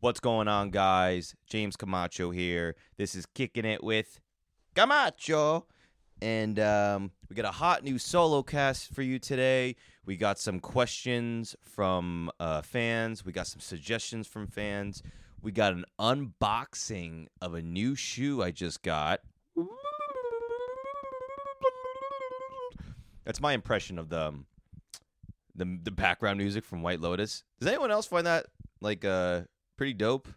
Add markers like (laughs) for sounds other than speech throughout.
What's going on, guys? James Camacho here. This is Kicking It with Camacho. And um, we got a hot new solo cast for you today. We got some questions from uh, fans, we got some suggestions from fans. We got an unboxing of a new shoe I just got. That's my impression of the um, the the background music from White Lotus. Does anyone else find that like uh pretty dope?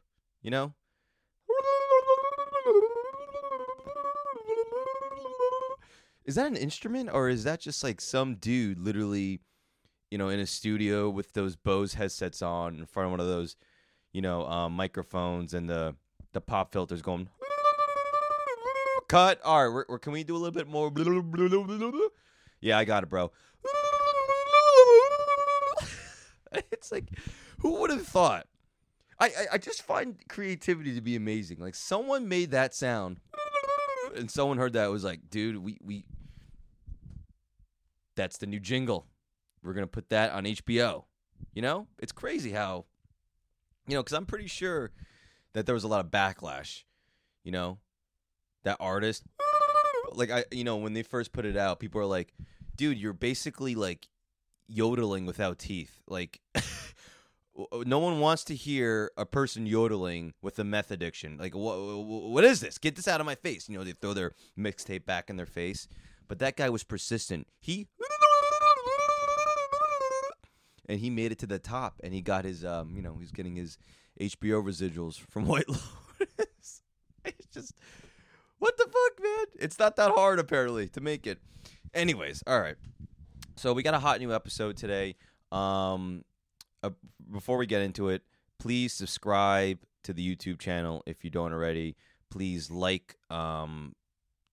You know? Is that an instrument or is that just like some dude literally, you know, in a studio with those Bose headsets on in front of one of those, you know, um, microphones and the the pop filters going cut. All right, we're, we're, can we do a little bit more? Yeah, I got it, bro. (laughs) it's like, who would have thought? I, I, I just find creativity to be amazing. Like someone made that sound, and someone heard that was like, dude, we we. That's the new jingle. We're gonna put that on HBO. You know, it's crazy how, you know, because I'm pretty sure that there was a lot of backlash. You know, that artist, like I, you know, when they first put it out, people are like, dude, you're basically like yodeling without teeth. Like, (laughs) no one wants to hear a person yodeling with a meth addiction. Like, what, what is this? Get this out of my face. You know, they throw their mixtape back in their face. But that guy was persistent. He and he made it to the top, and he got his, um, you know, he's getting his HBO residuals from (laughs) White Lotus. (laughs) it's just, what the fuck, man? It's not that hard apparently to make it. Anyways, all right. So we got a hot new episode today. Um, uh, before we get into it, please subscribe to the YouTube channel if you don't already. Please like um,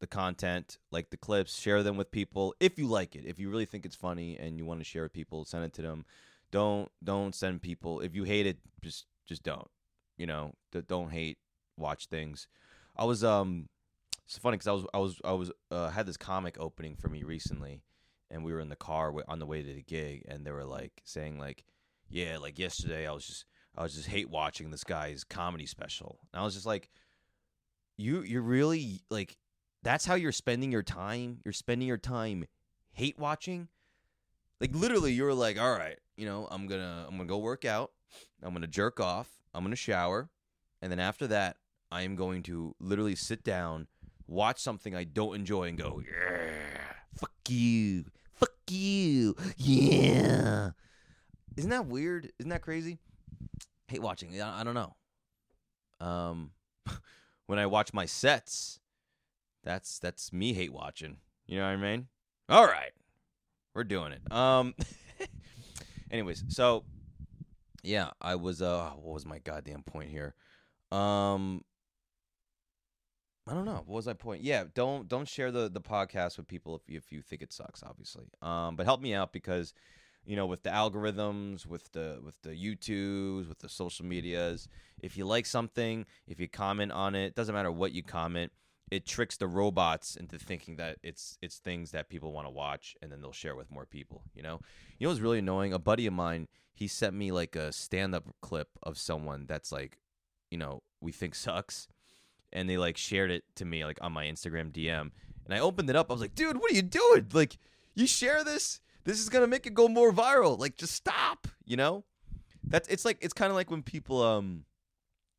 the content, like the clips, share them with people if you like it. If you really think it's funny and you want to share with people, send it to them. Don't don't send people if you hate it. Just just don't. You know, don't hate. Watch things. I was um, it's funny because I was I was I was uh, had this comic opening for me recently, and we were in the car on the way to the gig, and they were like saying like, yeah, like yesterday I was just I was just hate watching this guy's comedy special, and I was just like, you you're really like that's how you're spending your time. You're spending your time hate watching. Like literally, you're like, all right, you know, I'm gonna I'm gonna go work out. I'm gonna jerk off. I'm gonna shower, and then after that, I am going to literally sit down, watch something I don't enjoy, and go, yeah, fuck you, fuck you, yeah. Isn't that weird? Isn't that crazy? Hate watching. I, I don't know. Um, (laughs) when I watch my sets, that's that's me hate watching. You know what I mean? All right, we're doing it. Um. (laughs) anyways, so yeah, I was uh what was my goddamn point here? Um I don't know. What was my point? Yeah, don't don't share the the podcast with people if you, if you think it sucks, obviously. Um, but help me out because you know with the algorithms, with the with the YouTubes, with the social medias. If you like something, if you comment on it, doesn't matter what you comment it tricks the robots into thinking that it's it's things that people want to watch and then they'll share with more people you know? You know what's really annoying? A buddy of mine he sent me like a stand-up clip of someone that's like you know we think sucks and they like shared it to me like on my instagram dm and i opened it up. I was like dude what are you doing? Like you share this this is gonna make it go more viral like just stop you know that's it's like it's kind of like when people um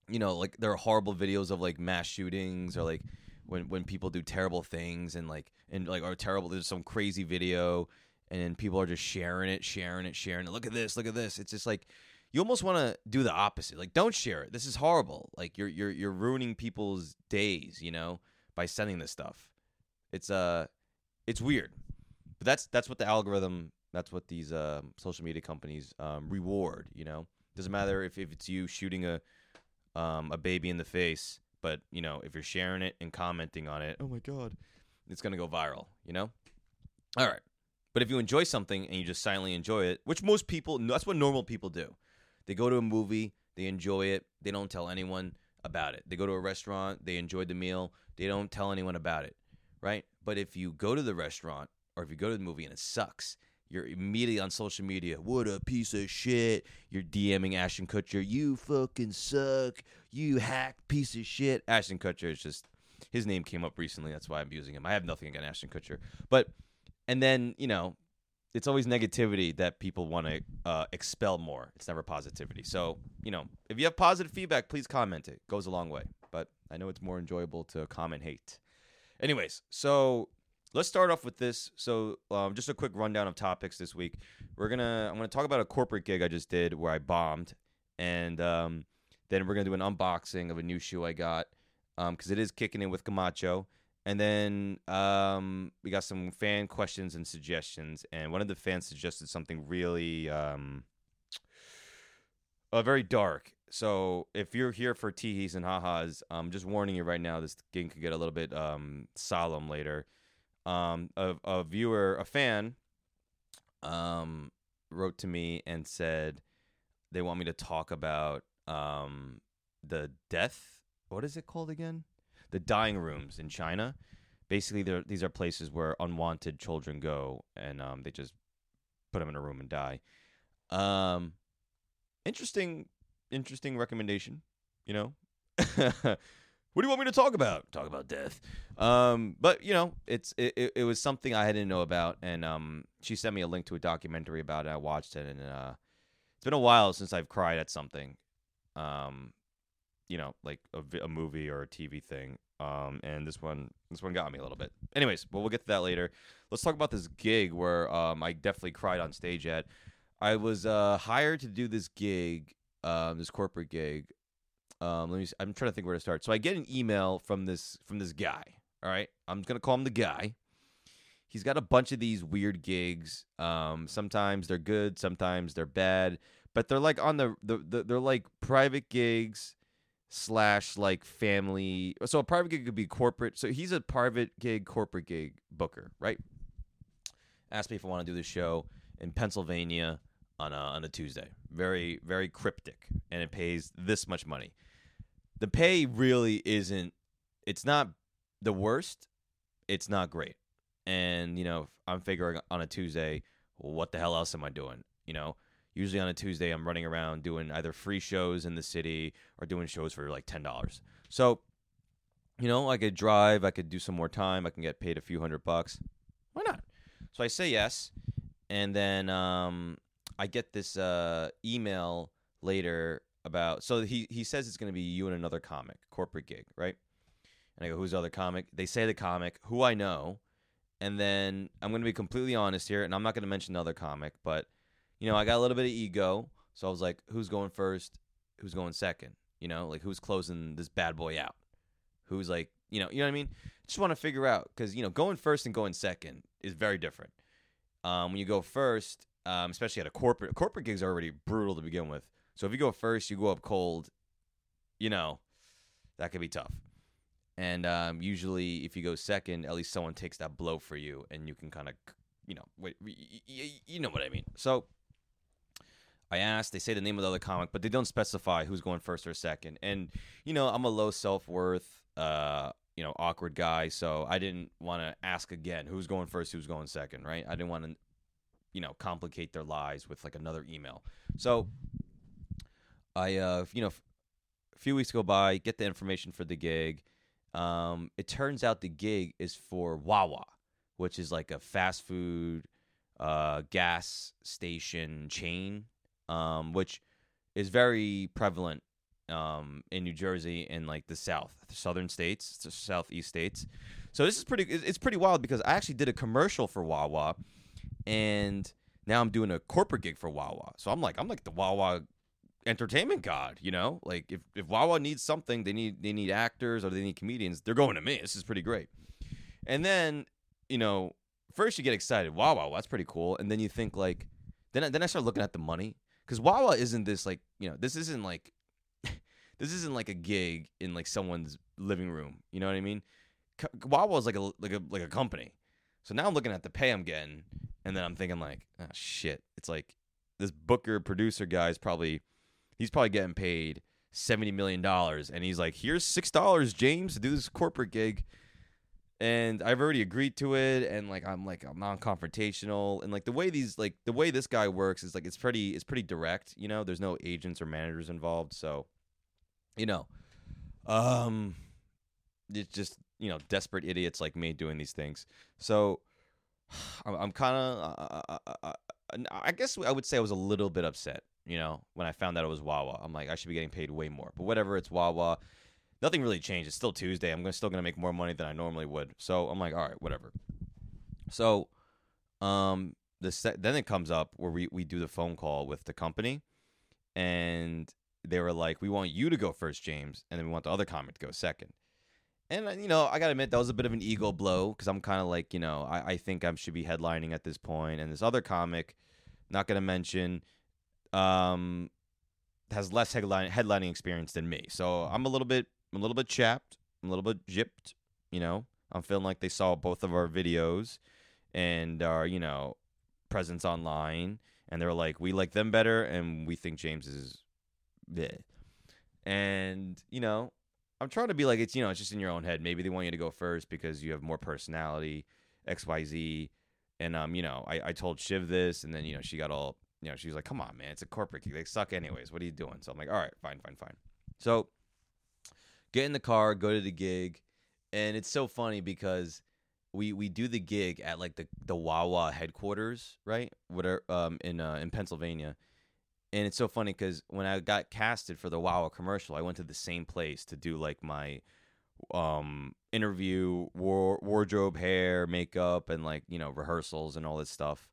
you know like there are horrible videos of like mass shootings or like when when people do terrible things and like and like are terrible. There's some crazy video and people are just sharing it, sharing it, sharing it. Look at this, look at this. It's just like you almost want to do the opposite. Like don't share it. This is horrible. Like you're you're you're ruining people's days, you know, by sending this stuff. It's uh it's weird. But that's that's what the algorithm that's what these uh, social media companies um, reward, you know. Doesn't matter if, if it's you shooting a um, a baby in the face but you know, if you're sharing it and commenting on it, oh my god, it's gonna go viral. You know. All right. But if you enjoy something and you just silently enjoy it, which most people, that's what normal people do. They go to a movie, they enjoy it, they don't tell anyone about it. They go to a restaurant, they enjoyed the meal, they don't tell anyone about it, right? But if you go to the restaurant or if you go to the movie and it sucks, you're immediately on social media. What a piece of shit! You're DMing Ashton Kutcher. You fucking suck. You hack piece of shit. Ashton Kutcher is just his name came up recently. That's why I'm using him. I have nothing against Ashton Kutcher, but and then you know it's always negativity that people want to uh, expel more. It's never positivity. So, you know, if you have positive feedback, please comment it. it. Goes a long way. But I know it's more enjoyable to comment hate. Anyways, so let's start off with this. So, um, just a quick rundown of topics this week. We're gonna I'm gonna talk about a corporate gig I just did where I bombed, and um, then we're gonna do an unboxing of a new shoe I got because um, it is Kicking It with Camacho. And then um, we got some fan questions and suggestions, and one of the fans suggested something really um, uh, very dark. So if you're here for teehees and ha-has, I'm just warning you right now. This game could get a little bit um, solemn later. Um, a, a viewer, a fan, um, wrote to me and said they want me to talk about um, the death. What is it called again? the dying rooms in China. Basically, these are places where unwanted children go, and um, they just put them in a room and die. Um, interesting, interesting recommendation. You know, (laughs) what do you want me to talk about? Talk about death. Um, but you know, it's it, it, it, was something I didn't know about, and um, she sent me a link to a documentary about it. I watched it, and uh, it's been a while since I've cried at something. Um, you know, like a, a movie or a TV thing. Um, and this one, this one got me a little bit. Anyways, but we'll get to that later. Let's talk about this gig where um, I definitely cried on stage at. I was uh, hired to do this gig, um, this corporate gig. Um, let me. See, I'm trying to think where to start. So I get an email from this from this guy. All right, I'm gonna call him the guy. He's got a bunch of these weird gigs. Um, sometimes they're good, sometimes they're bad, but they're like on the, the, the they're like private gigs slash like family. So a private gig could be corporate. So he's a private gig, corporate gig booker, right? Asked me if I want to do the show in Pennsylvania on a, on a Tuesday. Very very cryptic, and it pays this much money. The pay really isn't. It's not the worst. It's not great, and you know I'm figuring on a Tuesday, what the hell else am I doing? You know, usually on a Tuesday, I'm running around doing either free shows in the city or doing shows for like ten dollars. So, you know, I could drive, I could do some more time, I can get paid a few hundred bucks. Why not? So I say yes, and then um, I get this uh, email later about. So he he says it's going to be you and another comic, corporate gig, right? And I go, who's the other comic? They say the comic, who I know, and then I'm going to be completely honest here, and I'm not going to mention the other comic, but you know, I got a little bit of ego, so I was like, who's going first? Who's going second? You know, like who's closing this bad boy out? Who's like, you know, you know what I mean? Just want to figure out because you know, going first and going second is very different. Um, when you go first, um, especially at a corporate, corporate gigs are already brutal to begin with. So if you go first, you go up cold. You know, that could be tough. And um, usually, if you go second, at least someone takes that blow for you, and you can kind of, you know, wait, you know what I mean. So I asked, they say the name of the other comic, but they don't specify who's going first or second. And you know, I'm a low self worth, uh, you know, awkward guy, so I didn't want to ask again who's going first, who's going second, right? I didn't want to, you know, complicate their lives with like another email. So I, uh, you know, a few weeks go by, get the information for the gig. Um, it turns out the gig is for Wawa, which is like a fast food, uh, gas station chain um, which is very prevalent um, in New Jersey and like the South, the southern states, the southeast states. So this is pretty. It's pretty wild because I actually did a commercial for Wawa, and now I'm doing a corporate gig for Wawa. So I'm like, I'm like the Wawa entertainment god, you know. Like if if Wawa needs something, they need they need actors or they need comedians. They're going to me. This is pretty great. And then you know, first you get excited. Wawa, that's pretty cool. And then you think like, then then I start looking at the money because Wawa isn't this like you know this isn't like (laughs) this isn't like a gig in like someone's living room. You know what I mean? Wawa is like a like a like a company. So now I'm looking at the pay I'm getting, and then I'm thinking like, oh shit, it's like this booker producer guy is probably he's probably getting paid seventy million dollars, and he's like, here's six dollars, James, to do this corporate gig. and I've already agreed to it, and like I'm like I'm non-confrontational, and like the way these like the way this guy works is like it's pretty it's pretty direct. You know, there's no agents or managers involved, so you know, um, it's just you know desperate idiots like me doing these things. So (sighs) I'm, I'm kind of uh, uh, uh, uh, I guess I would say I was a little bit upset. You know, when I found out it was Wawa, I'm like I should be getting paid way more, but whatever. It's Wawa nothing really changed. It's still Tuesday. I'm still going to make more money than I normally would. So I'm like, all right, whatever. So, um, the se- then it comes up where we we do the phone call with the company, and they were like, we want you to go first, James, and then we want the other comic to go second. And you know, I gotta admit that was a bit of an ego blow because I'm kind of like, you know, I, I think I should be headlining at this point, and this other comic, not gonna mention, um, has less headline headlining experience than me. So I'm a little bit I'm a little bit chapped. I'm a little bit gypped. You know, I'm feeling like they saw both of our videos and our, you know, presence online, and they're like, we like them better, and we think James is, bleh. and you know, I'm trying to be like it's you know it's just in your own head. Maybe they want you to go first because you have more personality, X Y Z, and um you know I I told Shiv this, and then you know she got all you know she was like, come on man, it's a corporate gig, they suck anyways. What are you doing? So I'm like, all right, fine, fine, fine. So get in the car, go to the gig, and it's so funny because we we do the gig at like the the Wawa headquarters, right? Whatever um in uh, in Pennsylvania. And it's so funny because when I got casted for the Wawa commercial, I went to the same place to do like my um interview, war- wardrobe, hair, makeup, and like you know rehearsals and all this stuff.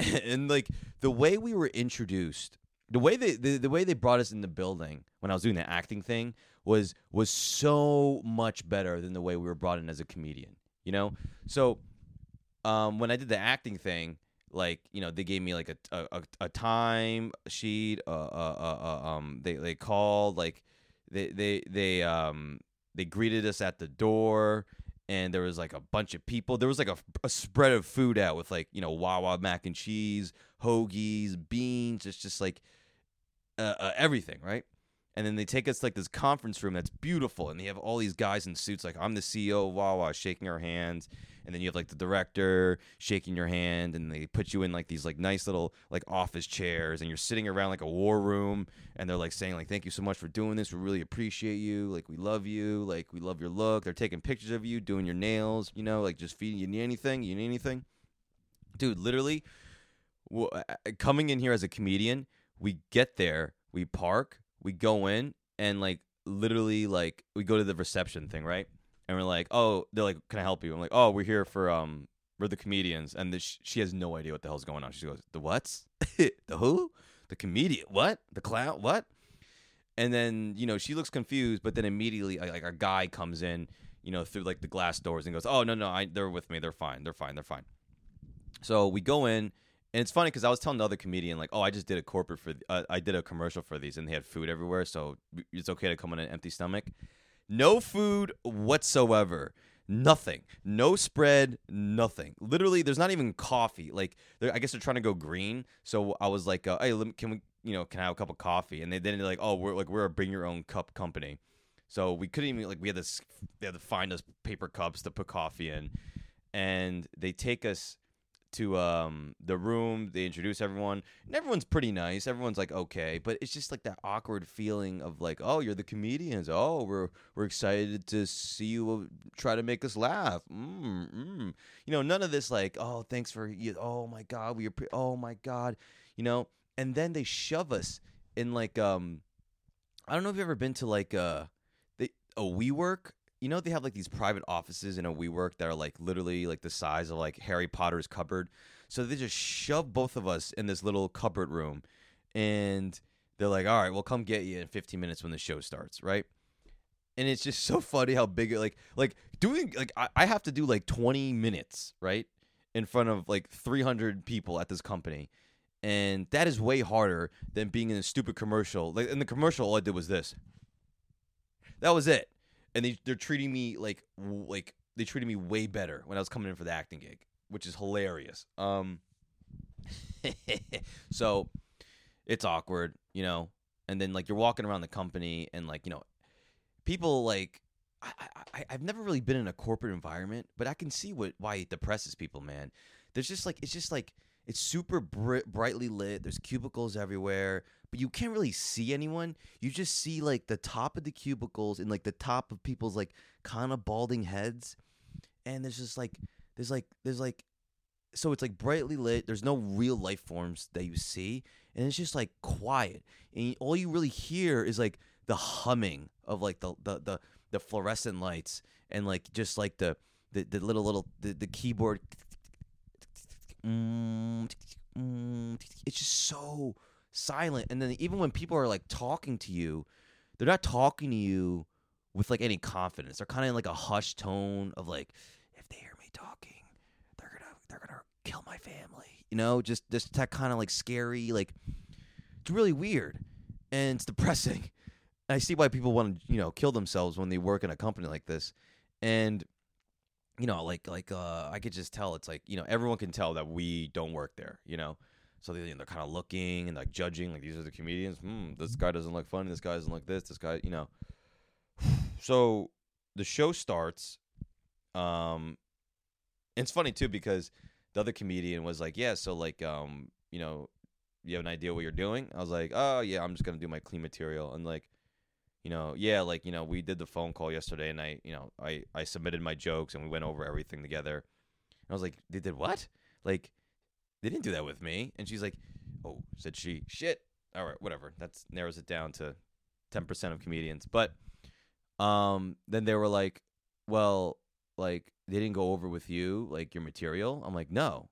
(laughs) and like the way we were introduced, the way they the, the way they brought us in the building when I was doing the acting thing was was so much better than the way we were brought in as a comedian. You know, so um, when I did the acting thing, like you know, they gave me like a a, a time sheet. Uh, uh, uh, um, they they called like they they they um they greeted us at the door. And there was like a bunch of people. There was like a, a spread of food out with like you know Wawa mac and cheese, hoagies, beans. It's just like uh, uh, everything, right? And then they take us to, like this conference room that's beautiful and they have all these guys in suits like i'm the ceo of wawa shaking our hands and then you have like the director shaking your hand and they put you in like these like nice little like office chairs and you're sitting around like a war room and they're like saying like thank you so much for doing this. We really appreciate you. Like we love you. Like we love your look. They're taking pictures of you doing your nails you know like just feeding you. Need anything? You need anything? Dude literally uh, uh, coming in here as a comedian we get there we park we go in and like literally like we go to the reception thing, right? And we're like, oh, they're like, can I help you? I'm like, oh, we're here for um, we're the comedians, and the, she has no idea what the hell's going on. She goes, the what's (laughs) the who? The comedian? What? The clown? What? And then you know she looks confused, but then immediately like a guy comes in, you know, through like the glass doors and goes, oh no no, I, they're with me, they're fine, they're fine, they're fine. So we go in and it's funny because I was telling the other comedian like, "Oh, I just did a corporate for, uh, I did a commercial for these, and they had food everywhere, so it's okay to come on an empty stomach." No food whatsoever. Nothing. No spread. Nothing. Literally, there's not even coffee. Like, I guess they're trying to go green. So I was like, uh, "Hey, can we, you know, can I have a cup of coffee?" And they then like, "Oh, we're like we're a bring your own cup company." So we couldn't even like we had to they had to find us paper cups to put coffee in, and they take us to um the room. They introduce everyone, and everyone's pretty nice. Everyone's like okay, but it's just like that awkward feeling of like, oh, you're the comedians. Oh, we're we're excited to see you uh, try to make us laugh. Mm, mm. You know, none of this like, oh, thanks for you. Oh my god, we are. Pre- oh my god, you know. And then they shove us in like um, I don't know if you've ever been to like uh, the a WeWork you know they have like these private offices in a WeWork that are like literally like the size of like Harry Potter's cupboard. So they just shove both of us in this little cupboard room, and they're like, "All right, we'll come get you in 15 minutes when the show starts." Right? And it's just so funny how big it like like doing like I, I have to do like 20 minutes right in front of like 300 people at this company. And that is way harder than being in a stupid commercial. Like in the commercial, all I did was this. That was it and they they're treating me like like they treated me way better when I was coming in for the acting gig, which is hilarious. Um, (laughs) so it's awkward, you know. And then like you're walking around the company and like you know, people like I, I I've never really been in a corporate environment, but I can see what why it depresses people, man. There's just like it's just like it's super br- brightly lit. There's cubicles everywhere, but you can't really see anyone. You just see like the top of the cubicles and like the top of people's like kind of balding heads, and there's just like there's like there's like so it's like brightly lit. There's no real life forms that you see, and it's just like quiet, and all you really hear is like the humming of like the the the, the fluorescent lights and like just like the the, the little little the, the keyboard. It's just so silent, and then even when people are like talking to you, they're not talking to you with like any confidence. They're kind of in like a hushed tone of like, if they hear me talking, they're gonna they're gonna kill my family. You know, just just that kind of like scary, like it's really weird and it's depressing. And I see why people want to you know kill themselves when they work in a company like this, and you know like like uh, I could just tell it's like you know everyone can tell that we don't work there. You know. So they, they're kind of looking and like judging, like these are the comedians. Hmm, this guy doesn't look funny. This guy doesn't look this. This guy, you know. (sighs) So the show starts. Um, it's funny too because the other comedian was like, "Yeah, so like, um, you know, you have an idea what you're doing?" I was like, "Oh yeah, I'm just gonna do my clean material." And like, you know, yeah, like you know, we did the phone call yesterday, and I, you know, I I submitted my jokes and we went over everything together. And I was like, "They did what? Like, they didn't do that with me." And she's like, "Oh," said she, "Shit." All right, whatever. That narrows it down to ten percent of comedians, but um, then they were like, "Well, like they didn't go over with you like your material." I'm like, "No."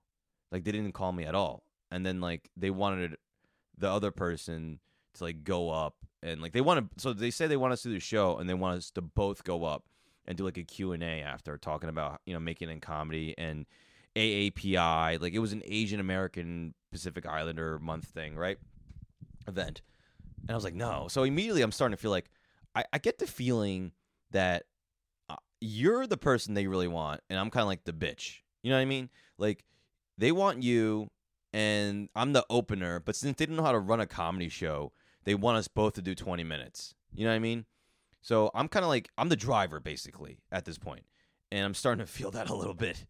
Like they didn't call me at all. And then like they wanted the other person to like go up and like they want to so they say they want us to do the show and they want us to both go up and do like a Q&A after talking about, you know, making in comedy and AAPI, like it was an Asian American Pacific Islander month thing, right? Event. And I was like, "No." So immediately I'm starting to feel like I, I get the feeling that uh, you're the person they really want, and I'm kind of like the bitch. You know what I mean? Like they want you, and I'm the opener. But since they don't know how to run a comedy show, they want us both to do 20 minutes. You know what I mean? So I'm kind of like I'm the driver basically at this point, and I'm starting to feel that a little bit.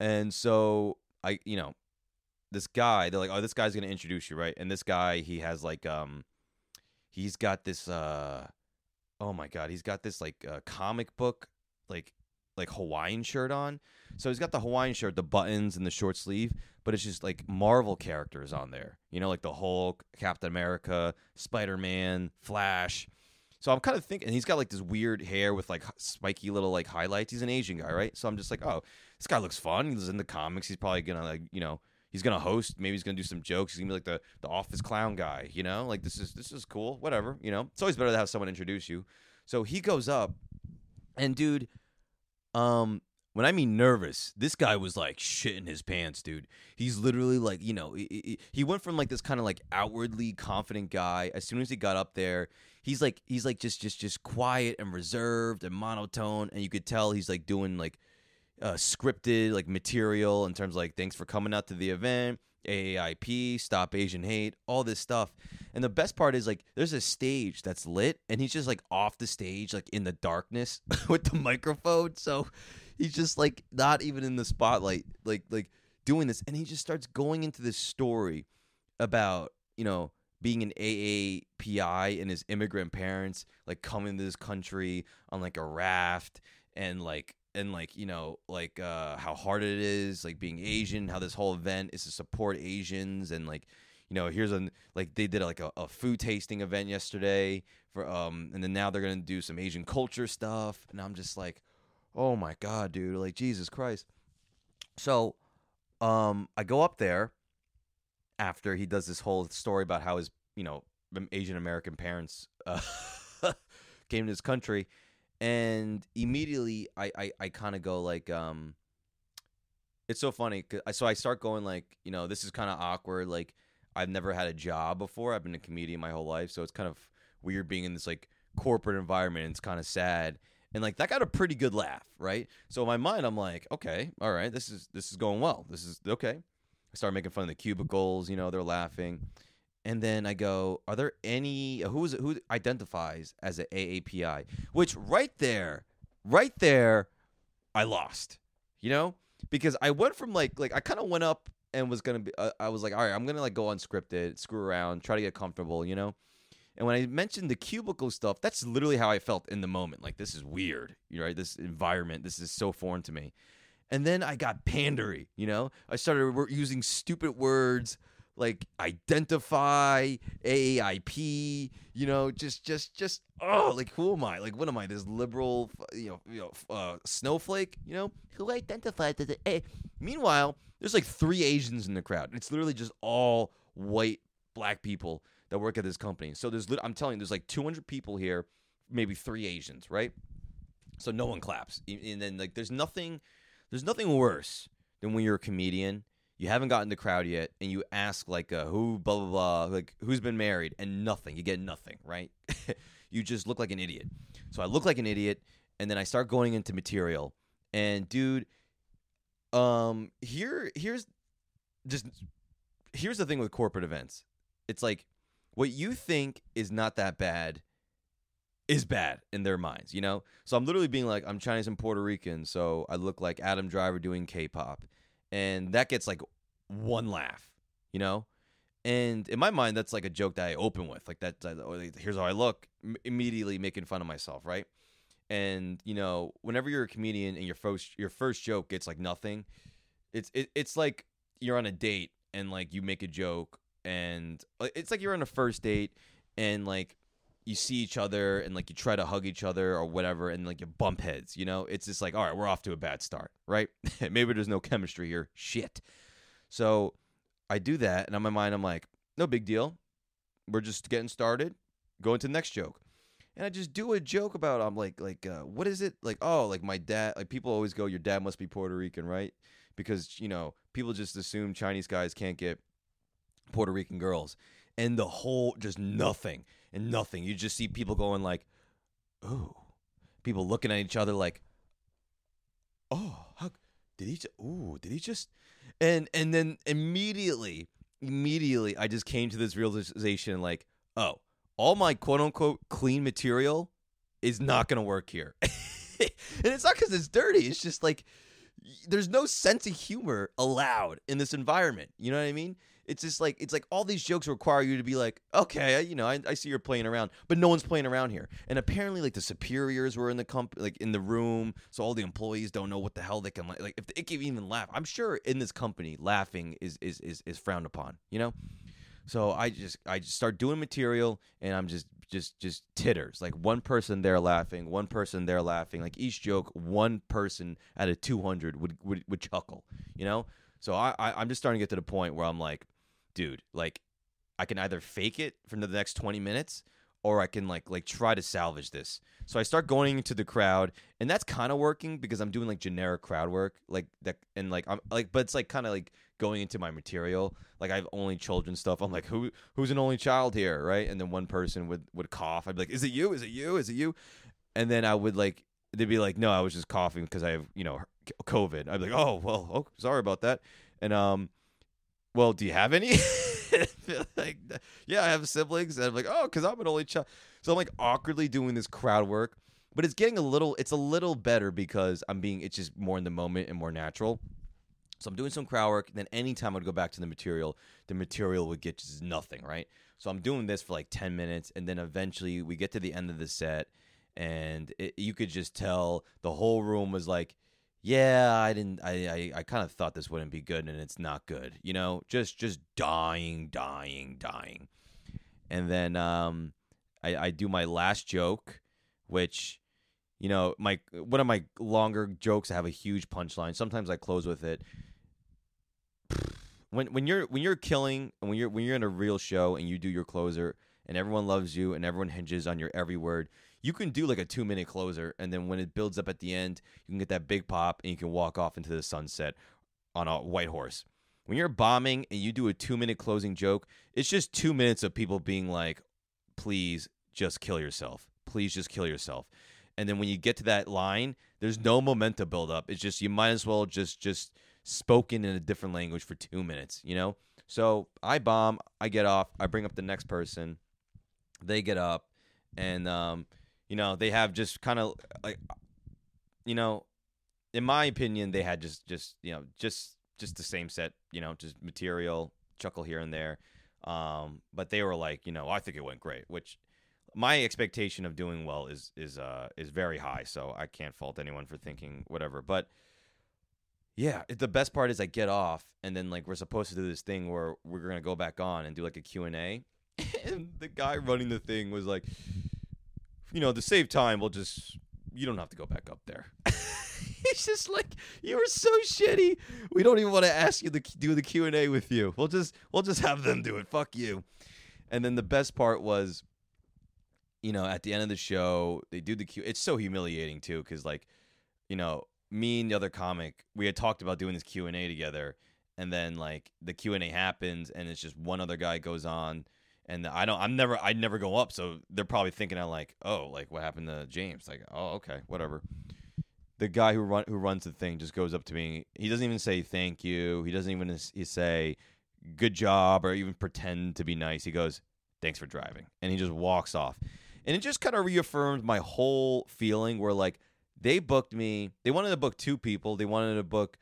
And so I, you know, this guy, they're like, oh, this guy's gonna introduce you, right? And this guy, he has like, um, he's got this, uh, oh my god, he's got this like uh, comic book, like like Hawaiian shirt on. So he's got the Hawaiian shirt, the buttons and the short sleeve, but it's just like Marvel characters on there. You know, like the Hulk, Captain America, Spider Man, Flash. So I'm kind of thinking, he's got like this weird hair with like spiky little like highlights. He's an Asian guy, right? So I'm just like, oh, this guy looks fun. He's in the comics. He's probably gonna like, you know, he's gonna host. Maybe he's gonna do some jokes. He's gonna be like the the office clown guy. You know, like this is this is cool. Whatever. You know, it's always better to have someone introduce you. So he goes up, and dude, um, when I mean nervous, this guy was like shitting his pants, dude. He's literally like, you know, he, he went from like this kind of like outwardly confident guy. As soon as he got up there, he's like, he's like just, just, just quiet and reserved and monotone, and you could tell he's like doing like uh, scripted like material in terms of like thanks for coming out to the event, AAIP, Stop Asian Hate, all this stuff. And the best part is like there's a stage that's lit, and he's just like off the stage, like in the darkness (laughs) with the microphone. So he's just like not even in the spotlight, like like doing this, and he just starts going into this story about you know being an AAPI and his immigrant parents like coming to this country on like a raft and like and like you know like uh how hard it is like being asian how this whole event is to support asians and like you know here's a like they did like a, a food tasting event yesterday for um and then now they're gonna do some asian culture stuff. And i'm just like oh my god dude like jesus christ. So um i go up there after he does this whole story about how his you know asian american parents uh, (laughs) came to this country and immediately I I, I kind of go like um it's so funny I, so I start going like you know this is kind of awkward like I've never had a job before I've been a comedian my whole life so it's kind of weird being in this like corporate environment it's kind of sad and like that got a pretty good laugh right? So in my mind I'm like okay all right this is this is going well this is okay I start making fun of the cubicles you know they're laughing and then I go, are there any who's who identifies as an AAPI? Which right there, right there, I lost. You know, because I went from like like I kind of went up and was gonna be. Uh, I was like, all right, I'm gonna like go unscripted, screw around, try to get comfortable. You know. And when I mentioned the cubicle stuff, that's literally how I felt in the moment. Like this is weird, you right? This environment, this is so foreign to me. And then I got pandery, you know? I started using stupid words like identify, AAIP, you know, just just just oh, like who am I? Like what am I? This liberal, you know, you know, uh, snowflake, you know, who identified as a. A. Meanwhile, there's like three Asians in the crowd. It's literally just all white black people that work at this company. So there's I'm telling you, there's like 200 people here, maybe three Asians, right? So no one claps. And then like there's nothing there's nothing worse than when you're a comedian, you haven't gotten the crowd yet, and you ask like uh, who blah blah blah, like who's been married, and nothing. You get nothing, right? (laughs) you just look like an idiot. So I look like an idiot, and then I start going into material. And dude, um, here here's just here's the thing with corporate events. It's like what you think is not that bad is bad in their minds, you know? So I'm literally being like, I'm Chinese and Puerto Rican, so I look like Adam Driver doing K pop. And that gets like one laugh, you know? And in my mind, that's like a joke that I open with. Like, that, here's how I look, immediately making fun of myself, right? And, you know, whenever you're a comedian and your first, your first joke gets like nothing, it's, it, it's like you're on a date and like you make a joke and uh, it's like you're on a first date and like you see each other and like you try to hug each other or whatever and like you bump heads you know? It's just like all right we're off to a bad start right? (laughs) Maybe there's no chemistry here. Shit. So i do that and on my mind i'm like no big deal. We're just getting started. Going to the next joke. And i just do a joke about i'm like like uh, what is it? Like oh like my dad like people always go your dad must be puerto rican right? Because you know people just assume chinese guys can't get Puerto Rican girls, and the whole just nothing and nothing. You just see people going like, "Ooh," people looking at each other like, "Oh, how did he? Just, ooh, did he just?" And and then immediately, immediately, I just came to this realization like, "Oh, all my quote unquote clean material is not gonna work here." (laughs) and it's not because it's dirty. It's just like there's no sense of humor allowed in this environment. You know what I mean? It's just like it's like all these jokes require you to be like, okay, you know, I, I see you're playing around, but no one's playing around here. And apparently, like the superiors were in the comp, like in the room, so all the employees don't know what the hell they can like. If they can even laugh, I'm sure in this company, laughing is is is, is frowned upon. You know, so I just I just start doing material, and I'm just just just titters like one person there laughing one person there laughing like each joke one person out of 200 would would, would chuckle you know so I, I i'm just starting to get to the point where i'm like dude, like I can either fake it for the next 20 minutes or I can like like try to salvage this. So I start going into the crowd and that's kind of working because I'm doing like generic crowd work like that and like I'm like but it's like kind of like going into my material. Like I have only children stuff. I'm like who who's an only child here, right? And then one person would would cough. I'd be like, "Is it you? Is it you? Is it you?" And then I would like they'd be like, "No, I was just coughing because I have, you know, COVID." I'd be like, "Oh, well, oh, sorry about that." And um well, do you have any? (laughs) like, yeah, I have siblings. And I'm like, oh, because I'm an only child. So I'm like awkwardly doing this crowd work, but it's getting a little, it's a little better because I'm being, it's just more in the moment and more natural. So I'm doing some crowd work. Then anytime I'd go back to the material, the material would get just nothing, right? So I'm doing this for like 10 minutes. And then eventually we get to the end of the set and it, you could just tell the whole room was like, yeah, I didn't. I I, I kind of thought this wouldn't be good, and it's not good. You know, just just dying, dying, dying, and then um, I I do my last joke, which, you know, my one of my longer jokes I have a huge punchline. Sometimes I close with it. When when you're when you're killing when you're when you're in a real show and you do your closer and everyone loves you and everyone hinges on your every word, you can do like a two minute closer, and then when it builds up at the end, you can get that big pop and you can walk off into the sunset on a white horse. When you're bombing and you do a two minute closing joke, it's just two minutes of people being like, please just kill yourself. Please just kill yourself. And then when you get to that line, there's no momentum build up. It's just you might as well just just spoken in a different language for two minutes, you know? So I bomb, I get off, I bring up the next person, they get up, and um, you know, they have just kind of like you know, in my opinion, they had just just you know just just the same set, you know, just material, chuckle here and there. Um, but they were like, you know, I think it went great, which my expectation of doing well is is uh is very high, so I can't fault anyone for thinking whatever. But yeah, it- the best part is I get off and then like we're supposed to do this thing where we're gonna go back on and do like a Q (laughs) and the guy running the thing was like, you know, to save time, we'll just you don't have to go back up there. (laughs) He's just like you were so shitty. We don't even want to ask you to do the Q and A with you. We'll just we'll just have them do it. Fuck you. And then the best part was, you know, at the end of the show, they do the Q. It's so humiliating too, because like, you know, me and the other comic, we had talked about doing this Q and A together, and then like the Q and A happens, and it's just one other guy goes on, and I don't, I'm never, I never go up, so they're probably thinking I'm like, oh, like what happened to James? Like, oh, okay, whatever. The guy who run who runs the thing just goes up to me. He doesn't even say thank you. He doesn't even he say good job or even pretend to be nice. He goes, thanks for driving. And he just walks off. And it just kind of reaffirmed my whole feeling where like they booked me. They wanted to book two people. They wanted to book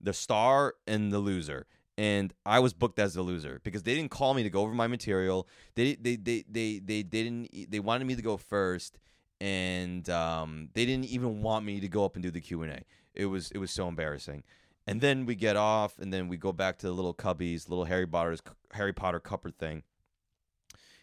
the star and the loser. And I was booked as the loser because they didn't call me to go over my material. They they they they they, they didn't they wanted me to go first and um, they didn't even want me to go up and do the Q&A. It was it was so embarrassing. And then we get off, and then we go back to the little cubbies, little Harry Potter's Harry Potter cupboard thing.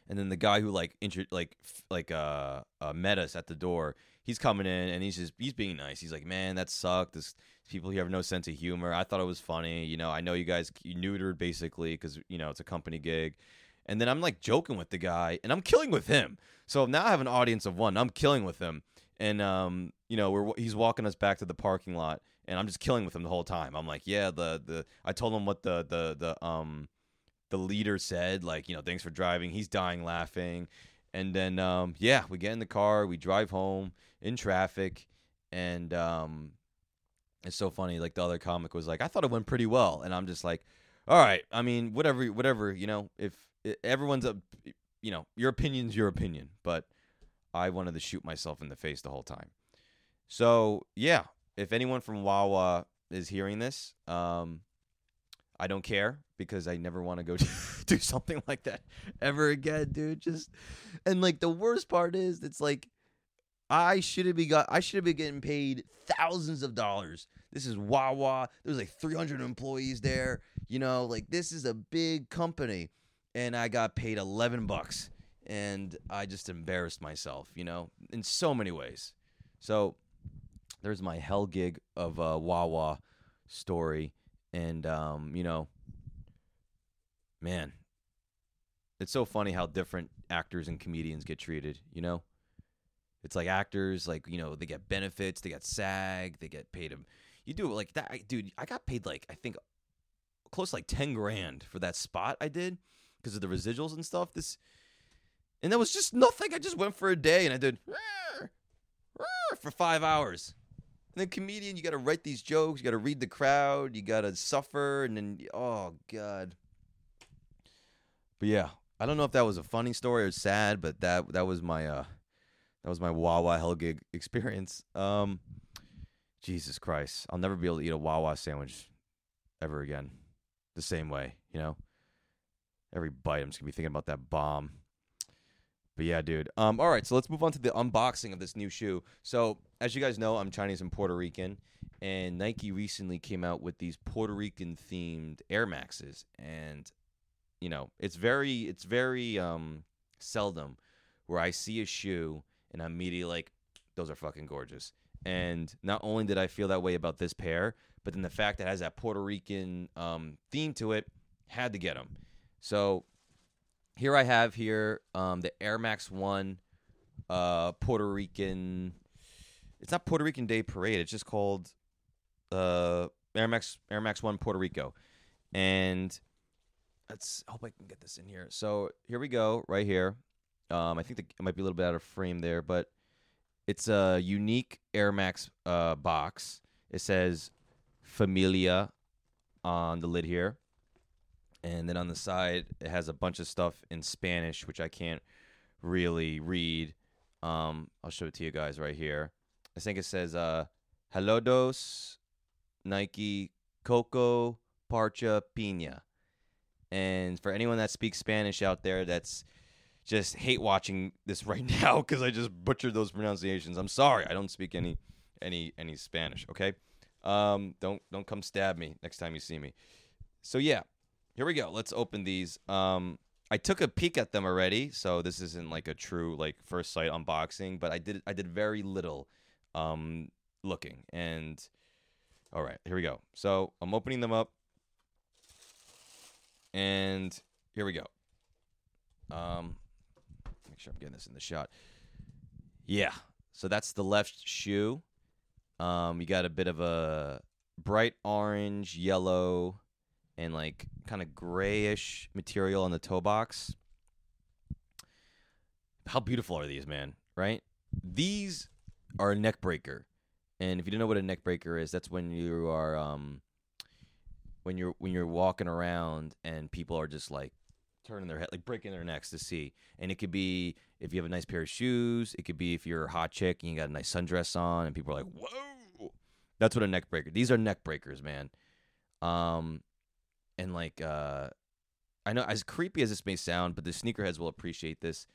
And then the guy who like intro, like like uh, uh met us at the door, he's coming in and he's just he's being nice. He's like, man, that sucked. This people here have no sense of humor. I thought it was funny. You know, I know you guys you neutered basically because you know it's a company gig. And then I'm like joking with the guy, and I'm killing with him. So now I have an audience of one. I'm killing with him, and um, you know, we're he's walking us back to the parking lot, and I'm just killing with him the whole time. I'm like, yeah, the the I told him what the the the um the leader said, like, you know, thanks for driving. He's dying laughing, and then um, yeah, we get in the car, we drive home in traffic, and um, it's so funny. Like the other comic was like, I thought it went pretty well, and I'm just like, all right. I mean, whatever, whatever. You know, if everyone's a, you know, your opinion's your opinion, but I wanted to shoot myself in the face the whole time. So yeah, if anyone from Wawa is hearing this, um, I don't care because I never want to go (laughs) do something like that ever again, dude. Just and like the worst part is, it's like I should have been got I should have been getting paid thousands of dollars. This is Wawa. There's like 300 employees there. You know, like this is a big company, and I got paid 11 bucks, and I just embarrassed myself. You know, in so many ways. So there's my hell gig of a Wawa story, and um, you know, man, it's so funny how different actors and comedians get treated. You know. It's like actors, like you know, they get benefits, they get SAG, they get paid. You do it like that, I- dude. I got paid like I think close like ten grand for that spot I did because of the residuals and stuff. This, and that was just nothing. I just went for a day and I did for five hours. And then comedian, you got to write these jokes, you got to read the crowd, you got to suffer, and then oh god. But yeah, I don't know if that was a funny story or sad, but that that was my uh that was my Wawa Hell gig (laughs) experience. Um, Jesus Christ, I'll never be able to eat a Wawa sandwich ever again, the same way. You know, every bite I'm just gonna be thinking about that bomb. But yeah, dude. Um, all right, so let's move on to the unboxing of this new shoe. So, as you guys know, I'm Chinese and Puerto Rican, and Nike recently came out with these Puerto Rican themed Air Maxes, and you know, it's very, it's very um seldom where I see a shoe and I'm immediately like, those are fucking gorgeous. And not only did I feel that way about this pair, but then the fact that it has that Puerto Rican um, theme to it, had to get them. So here I have here um, the Air Max One uh, Puerto Rican. It's not Puerto Rican Day Parade. It's just called uh, Air Max Air Max One Puerto Rico, and let's hope I can get this in here. So here we go, right here. Um, I think the, it might be a little bit out of frame there, but it's a unique Air Max uh, box. It says Familia on the lid here. And then on the side, it has a bunch of stuff in Spanish, which I can't really read. Um, I'll show it to you guys right here. I think it says uh, Helodos, Nike, Coco, Parcha, Pina. And for anyone that speaks Spanish out there that's just hate watching this (laughs) right now because I just butchered those pronunciations. I'm sorry. I don't speak any any any Spanish, okay? Um don't don't come stab me next time you see me. So yeah. Here we go. Let's open these. Um I took a peek at them already, so this isn't like a true like first sight unboxing, but I did I did very little um looking. And all right, here we go. So, I'm opening them up. And here we go. Um make sure I'm getting this in the shot. Yeah. So that's the left shoe. Um, you got a bit of a bright orange, yellow, and like kind of grayish material on the toe box. How beautiful are these, man? Right? These are a neck breaker. And if you don't know what a neck breaker is, that's when you are um when you're when you're walking around and people are just like turning their head, like breaking their necks to see. And it could be if you have a nice pair of shoes. It could be if you're a hot chick and you got a nice sundress on, and people are like, "Whoa!" That's what a neck breaker. These are neck breakers, man. Um, and like, uh, I know as creepy as this may sound, but the sneakerheads will appreciate this.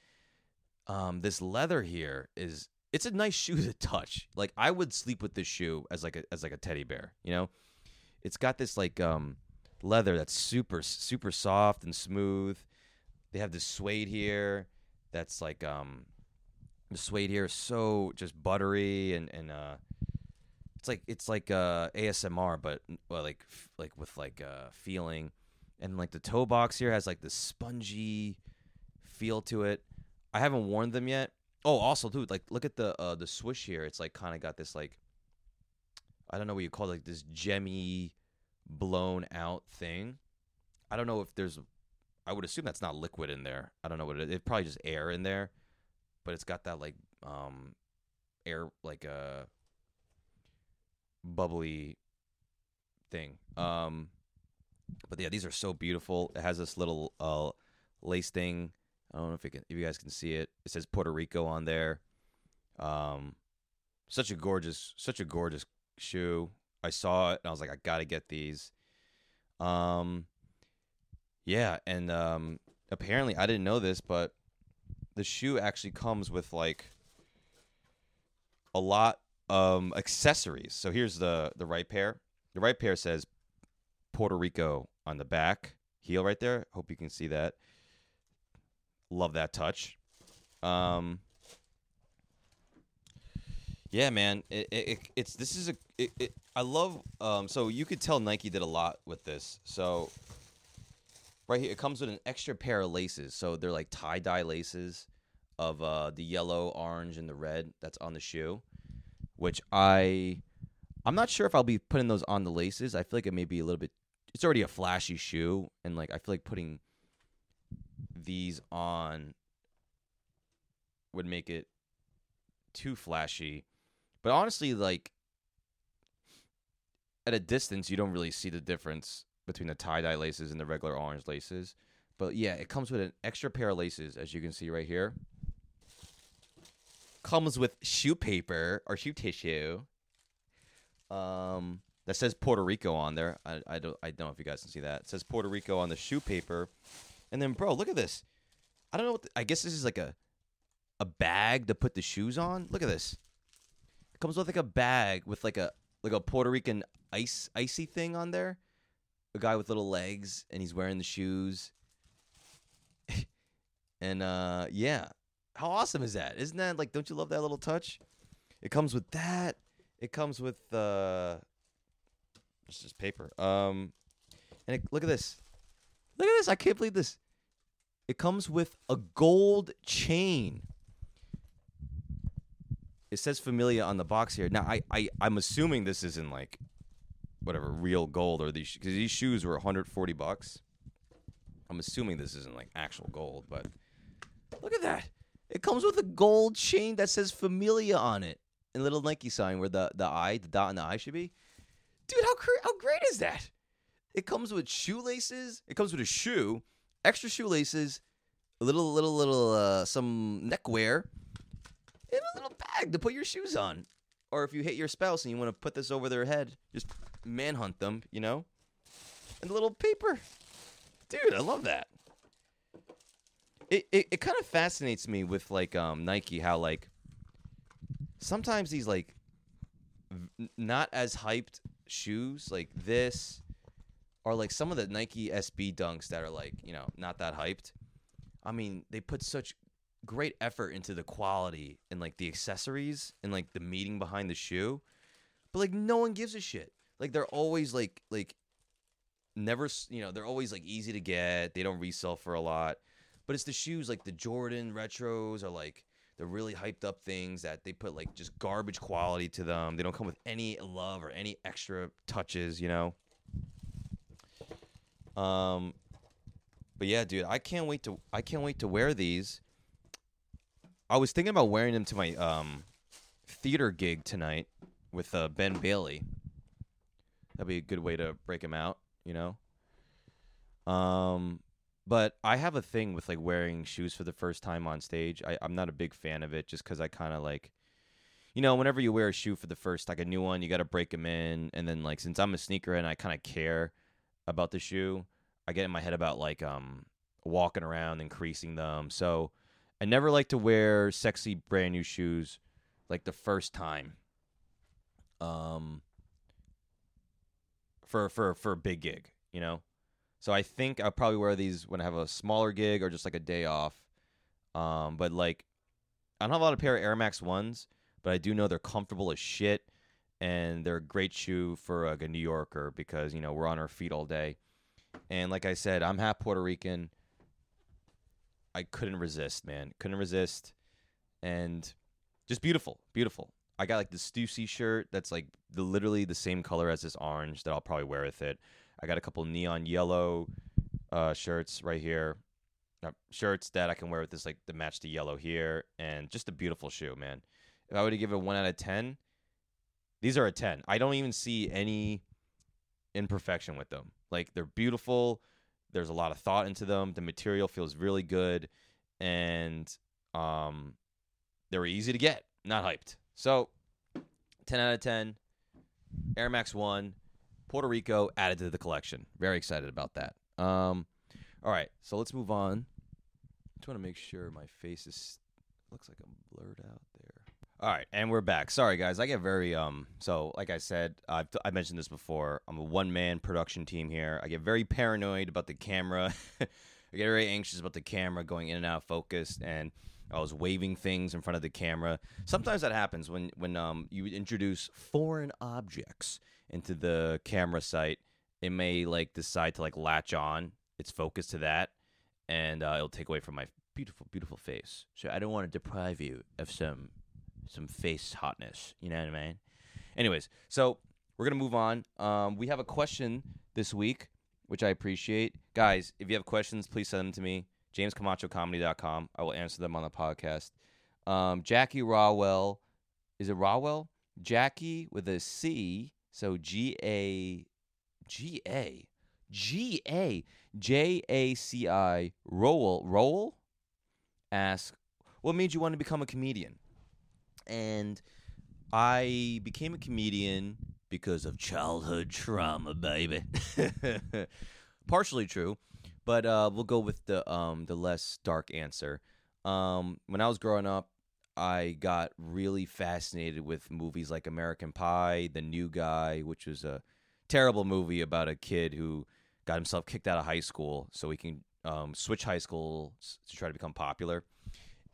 Um, this leather here is it's a nice shoe to touch. Like I would sleep with this shoe as like a as like a teddy bear. You know, it's got this like um leather that's super super soft and smooth. They have this suede here that's like um the suede here is so just buttery and and uh it's like it's like uh ASMR but well, like like with like uh feeling and like the toe box here has like this spongy feel to it. I haven't worn them yet. Oh, also dude, like look at the uh the swoosh here. It's like kind of got this like I don't know what you call it, like this gemmy blown out thing. I don't know if there's I would assume that's not liquid in there. I don't know what it is. It's probably just air in there, but it's got that like um air like a bubbly thing. Um but yeah, these are so beautiful. It has this little uh lace thing. I don't know if you can if you guys can see it. It says Puerto Rico on there. Um such a gorgeous such a gorgeous shoe. I saw it and I was like I got to get these. Um yeah, and um apparently I didn't know this, but the shoe actually comes with like a lot um accessories. So here's the the right pair. The right pair says Puerto Rico on the back heel right there. Hope you can see that. Love that touch. Um yeah, man. It, it, it it's this is a it, it I love um so you could tell Nike did a lot with this. So right here it comes with an extra pair of laces. So they're like tie-dye laces of uh the yellow, orange and the red that's on the shoe, which I I'm not sure if I'll be putting those on the laces. I feel like it may be a little bit it's already a flashy shoe and like I feel like putting these on would make it too flashy. But honestly, like at a distance, you don't really see the difference between the tie dye laces and the regular orange laces. But yeah, it comes with an extra pair of laces, as you can see right here. Comes with shoe paper or shoe tissue. Um, that says Puerto Rico on there. I, I don't I don't know if you guys can see that. It says Puerto Rico on the shoe paper. And then, bro, look at this. I don't know what. The, I guess this is like a a bag to put the shoes on. Look at this. It comes with like a bag with like a like a Puerto Rican ice icy thing on there. A guy with little legs and he's wearing the shoes. (laughs) and uh yeah. How awesome is that? Isn't that like don't you love that little touch? It comes with that. It comes with uh it's just paper. Um and it, look at this. Look at this. I can't believe this. It comes with a gold chain. It says Familia on the box here. Now, I, I I'm assuming this isn't like whatever real gold or these because these shoes were 140 bucks. I'm assuming this isn't like actual gold, but look at that. It comes with a gold chain that says Familia on it, and a little Nike sign where the the eye, the dot in the eye should be. Dude, how how great is that? It comes with shoelaces. It comes with a shoe, extra shoelaces, a little little little uh, some neckwear, and a little bag to put your shoes on. or if you hit your spouse and you want to put this over their head, just manhunt them, you know? And the little paper. Dude, I love that. It it, it kind of fascinates me with like um Nike how like sometimes these like v- not as hyped shoes like this are like some of the Nike SB dunks that are like, you know, not that hyped. I mean, they put such great effort into the quality and like the accessories and like the meaning behind the shoe. But like no one gives a shit. Like they're always like like never, you know, they're always like easy to get. They don't resell for a lot. But it's the shoes like the Jordan retros are like the really hyped up things that they put like just garbage quality to them. They don't come with any love or any extra touches, you know. Um but yeah, dude, I can't wait to I can't wait to wear these. I was thinking about wearing them to my um theater gig tonight with uh, Ben Bailey. That'd be a good way to break him out, you know. Um, but I have a thing with like wearing shoes for the first time on stage. I, I'm not a big fan of it, just because I kind of like, you know, whenever you wear a shoe for the first, like a new one, you got to break them in, and then like since I'm a sneaker and I kind of care about the shoe, I get in my head about like um walking around and creasing them. So I never like to wear sexy brand new shoes like the first time. Um for for for a big gig, you know. So I think I'll probably wear these when I have a smaller gig or just like a day off. Um but like I don't have a lot of pair of Air Max ones, but I do know they're comfortable as shit and they're a great shoe for like a New Yorker because, you know, we're on our feet all day. And like I said, I'm half Puerto Rican. I couldn't resist, man. Couldn't resist. And just beautiful, beautiful. I got like the Stussy shirt that's like the literally the same color as this orange that I'll probably wear with it. I got a couple neon yellow uh, shirts right here. Uh, shirts that I can wear with this like the match the yellow here and just a beautiful shoe, man. If I were to give it 1 out of 10, these are a 10. I don't even see any imperfection with them. Like they're beautiful. There's a lot of thought into them. The material feels really good, and um, they were easy to get, not hyped. So, ten out of ten. Air Max One, Puerto Rico added to the collection. Very excited about that. Um, all right, so let's move on. Just want to make sure my face is looks like I'm blurred out there. All right, and we're back. Sorry, guys. I get very um. So, like I said, I've I mentioned this before. I'm a one man production team here. I get very paranoid about the camera. (laughs) I get very anxious about the camera going in and out of focus, and I was waving things in front of the camera. Sometimes that happens when when um you introduce foreign objects into the camera site. It may like decide to like latch on its focus to that, and uh, it'll take away from my beautiful, beautiful face. So I don't want to deprive you of some some face hotness. You know what I mean? Anyways, so we're gonna move on. Um, we have a question this week, which I appreciate. Guys, if you have questions, please send them to me. JamesCamachocomedy.com. I will answer them on the podcast. Um, Jackie Rawell, is it Rawell? Jackie with a C, so G A G A G A J A C I Rowell Rowell asks, "What made you want to become a comedian?" and I became a comedian because of childhood trauma, baby. (laughs) Partially true, but uh, we'll go with the um, the less dark answer. Um, when I was growing up, I got really fascinated with movies like American Pie, The New Guy, which was a terrible movie about a kid who got himself kicked out of high school so he can um, switch high school to try to become popular.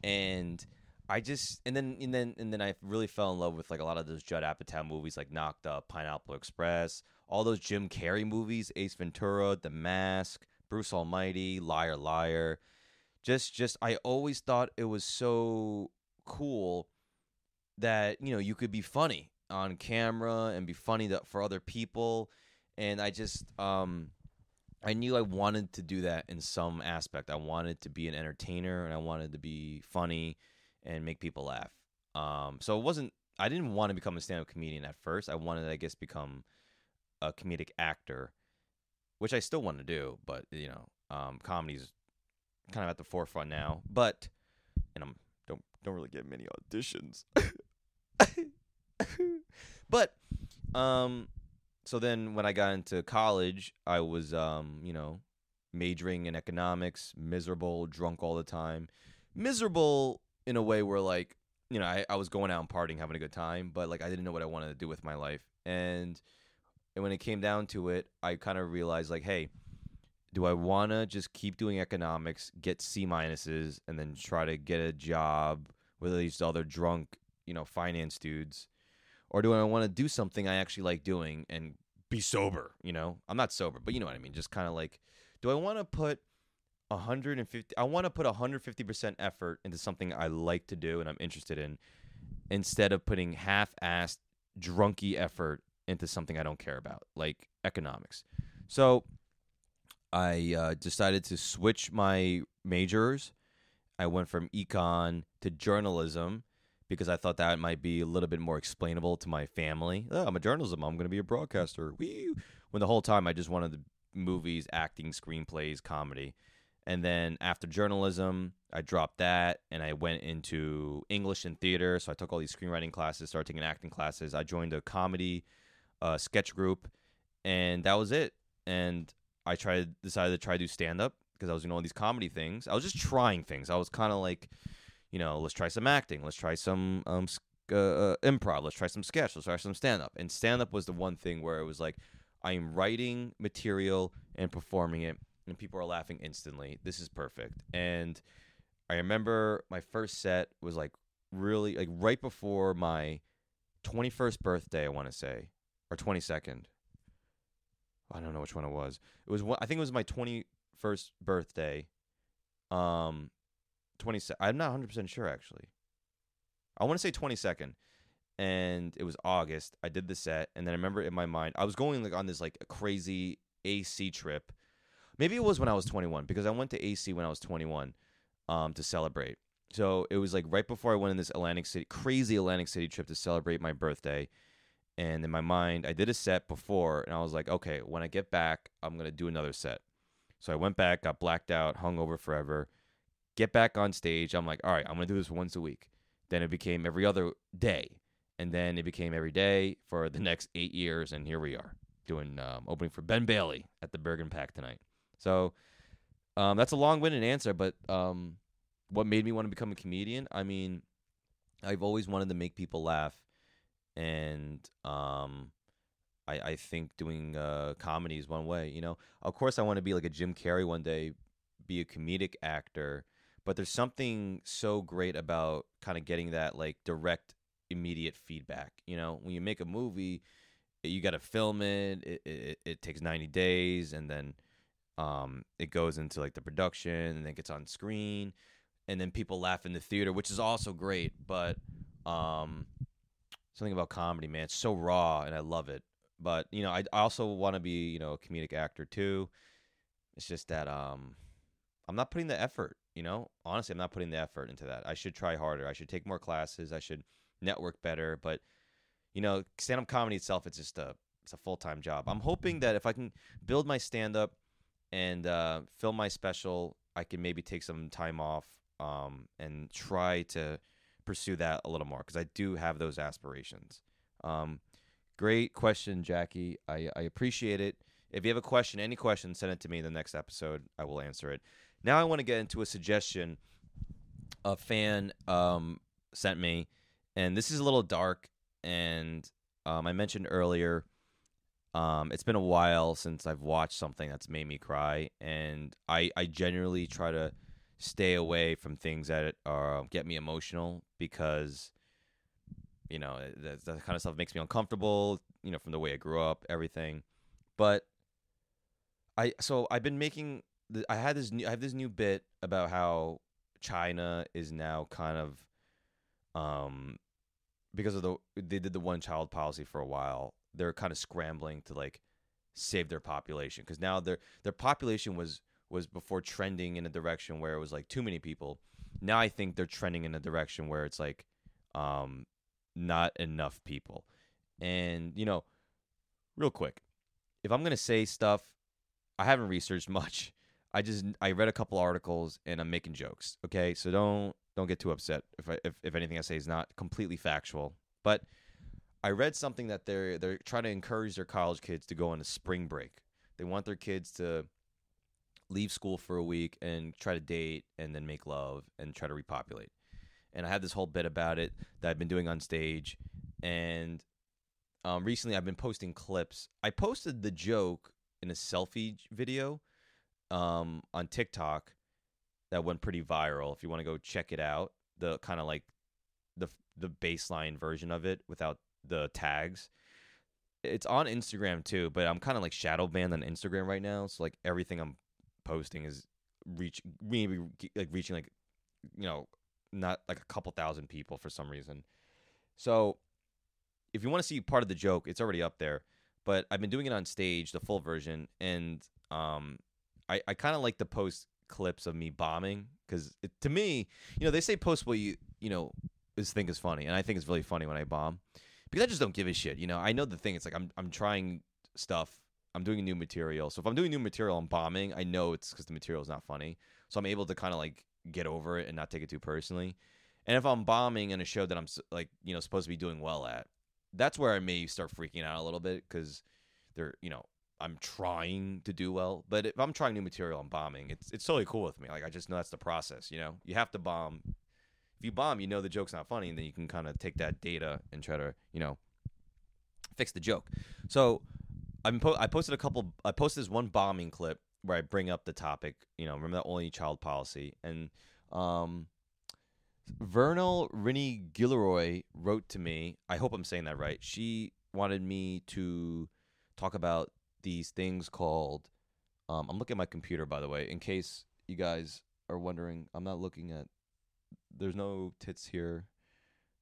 And I just and then and then and then I really fell in love with like a lot of those Judd Apatow movies like Knocked Up, Pineapple Express, all those Jim Carrey movies, Ace Ventura, The Mask, Bruce Almighty, Liar Liar. Just just I always thought it was so cool that you know you could be funny on camera and be funny to, for other people and I just um I knew I wanted to do that in some aspect. I wanted to be an entertainer and I wanted to be funny and make people laugh. Um, so it wasn't. I didn't want to become a stand-up comedian at first. I wanted, I guess, become a comedic actor, which I still want to do. But you know, um, comedy's kind of at the forefront now. But and I'm don't really get many auditions. (laughs) But um, so then when I got into college, I was um, you know, majoring in economics, miserable, drunk all the time, miserable in a way where like you know I, I was going out and partying, having a good time, but like I didn't know what I wanted to do with my life, and and when it came down to it, I kind of realized like, hey, do I want to just keep doing economics, get C minuses, and then try to get a job with these other drunk, you know, finance dudes? Or do I want to do something I actually like doing and be sober? You know, I'm not sober, but you know what I mean. Just kind of like, do I want to put 150? I want to put 150% effort into something I like to do and I'm interested in instead of putting half assed, drunky effort into something I don't care about, like economics. So I uh, decided to switch my majors. I went from econ to journalism because I thought that might be a little bit more explainable to my family. Oh, I'm a journalism. I'm going to be a broadcaster. Wee! When the whole time I just wanted the movies, acting, screenplays, comedy. And then after journalism, I dropped that and I went into English and theater. So I took all these screenwriting classes, started taking acting classes. I joined a comedy uh, sketch group, and that was it. And I tried decided to try to do stand up because I was doing all these comedy things. I was just trying things. I was kind of like, you know, let's try some acting, let's try some um, uh, uh, improv, let's try some sketch, let's try some stand up. And stand up was the one thing where it was like, I am writing material and performing it, and people are laughing instantly. This is perfect. And I remember my first set was like really like right before my 21st birthday, I want to say, or 22nd. I don't know which one it was. It was I think it was my 21st birthday. Um 20 I'm not 100% sure actually. I want to say 22nd and it was August. I did the set and then I remember in my mind I was going like on this like a crazy AC trip. Maybe it was when I was 21 because I went to AC when I was 21 um to celebrate. So it was like right before I went in this Atlantic City crazy Atlantic City trip to celebrate my birthday and in my mind i did a set before and i was like okay when i get back i'm going to do another set. So i went back got blacked out hung over forever. Get back on stage i'm like all right i'm going to do this once a week. Then it became every other day and then it became every day for the next eight years and here we are doing um, opening for ben bailey at the Bergen PAC tonight. So um, that's a long-winded answer but um, what made me want to become a comedian? I mean i've always wanted to make people laugh and um, I, I think doing uh, comedy is one way. You know, of course, I want to be like a Jim Carrey one day, be a comedic actor. But there's something so great about kind of getting that like direct, immediate feedback. You know, when you make a movie, you got to film it. It, it. it takes 90 days, and then um, it goes into like the production, and then gets on screen, and then people laugh in the theater, which is also great. But um, something about comedy, man. It's so raw, and I love it. But you know, I, I also want to be you know a comedic actor too. It's just that um, I'm not putting the effort. You know, honestly, I'm not putting the effort into that. I should try harder. I should take more classes. I should network better. But you know, stand up comedy itself, it's just a it's a full time job. I'm hoping that if I can build my stand up and uh, film my special, I can maybe take some time off um, and try to pursue that a little more because I do have those aspirations. Um, great question, Jackie. I, I appreciate it. If you have a question, any question, send it to me in the next episode. I will answer it. Now I want to get into a suggestion a fan um, sent me, and this is a little dark. And um, I mentioned earlier, um, it's been a while since I've watched something that's made me cry, and I I generally try to stay away from things that uh, get me emotional because you know that, that kind of stuff makes me uncomfortable you know from the way i grew up everything. But i so i've been making the, i had this new, i have this new bit about how china is now kind of um because of the they did the one child policy for a while they're kind of scrambling to like save their population because now their their population was was before trending in a direction where it was like too many people. Now I think they're trending in a direction where it's like um not enough people. And you know, real quick, if I'm going to say stuff I haven't researched (laughs) much. I just I read a couple articles and I'm making jokes. Okay? So don't don't get too upset if I, if if anything I say is not completely factual. But I read something that they're they're trying to encourage their college kids to go on a spring break. They want their kids to leave school for a week and try to date and then make love and try to repopulate. And I had this whole bit about it that I've been doing on stage. And um, recently I've been posting clips. I posted the joke in a selfie video um, on TikTok that went pretty viral. If you want to go check it out, the kind of like the the baseline version of it without the tags. It's on Instagram too, but I'm kind of like shadow banned on Instagram right now. So like everything I'm posting is reach maybe like reaching like you know not like a couple thousand people for some reason. So if you want to see part of the joke, it's already up there. But I've been doing it on stage, the full version, and um, I I kind of like to post clips of me bombing because to me, you know, they say post what you you know is think is funny, and I think it's really funny when I bomb because I just don't give a shit. You know, I know the thing. It's like I'm I'm trying stuff. I'm doing new material. So if I'm doing new material, I'm bombing. I know it's because the material is not funny. So I'm able to kind of like get over it and not take it too personally. And if I'm bombing in a show that I'm like you know supposed to be doing well at, that's where I may start freaking out a little bit because they're you know I'm trying to do well. But if I'm trying new material, I'm bombing. It's it's totally cool with me. Like I just know that's the process. You know, you have to bomb if you bomb, you know the joke's not funny, and then you can kind of take that data and try to, you know, fix the joke. So I'm po- I posted a couple. I posted this one bombing clip where I bring up the topic. You know, remember that only child policy, and um, Vernal Rinny Gilroy wrote to me. I hope I'm saying that right. She wanted me to talk about these things called. Um, I'm looking at my computer, by the way, in case you guys are wondering. I'm not looking at there's no tits here.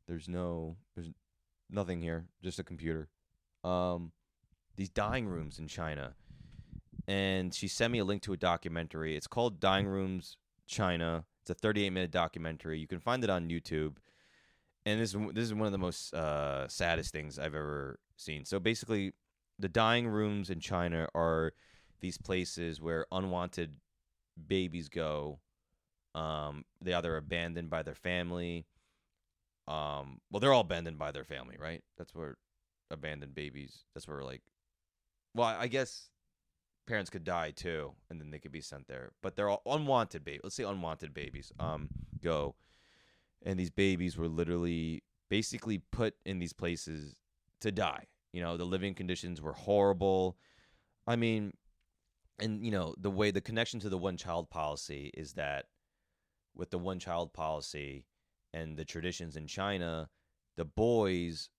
There's no there's nothing here, just a computer. Um these dying rooms in China. And she sent me a link to a documentary. It's called Dying Rooms China. It's a 38 minute documentary. You can find it on YouTube. And this this is one of the most uh, saddest things I've ever seen. So basically, the dying rooms in China are these places where unwanted babies go um, they either abandoned by their family. Um, well, they're all abandoned by their family, right? That's where abandoned babies. That's where like, well, I guess parents could die too, and then they could be sent there. But they're all unwanted babies. Let's say unwanted babies. Um, go, and these babies were literally basically put in these places to die. You know, the living conditions were horrible. I mean, and you know the way the connection to the one child policy is that with the one child policy and the traditions in China, the boys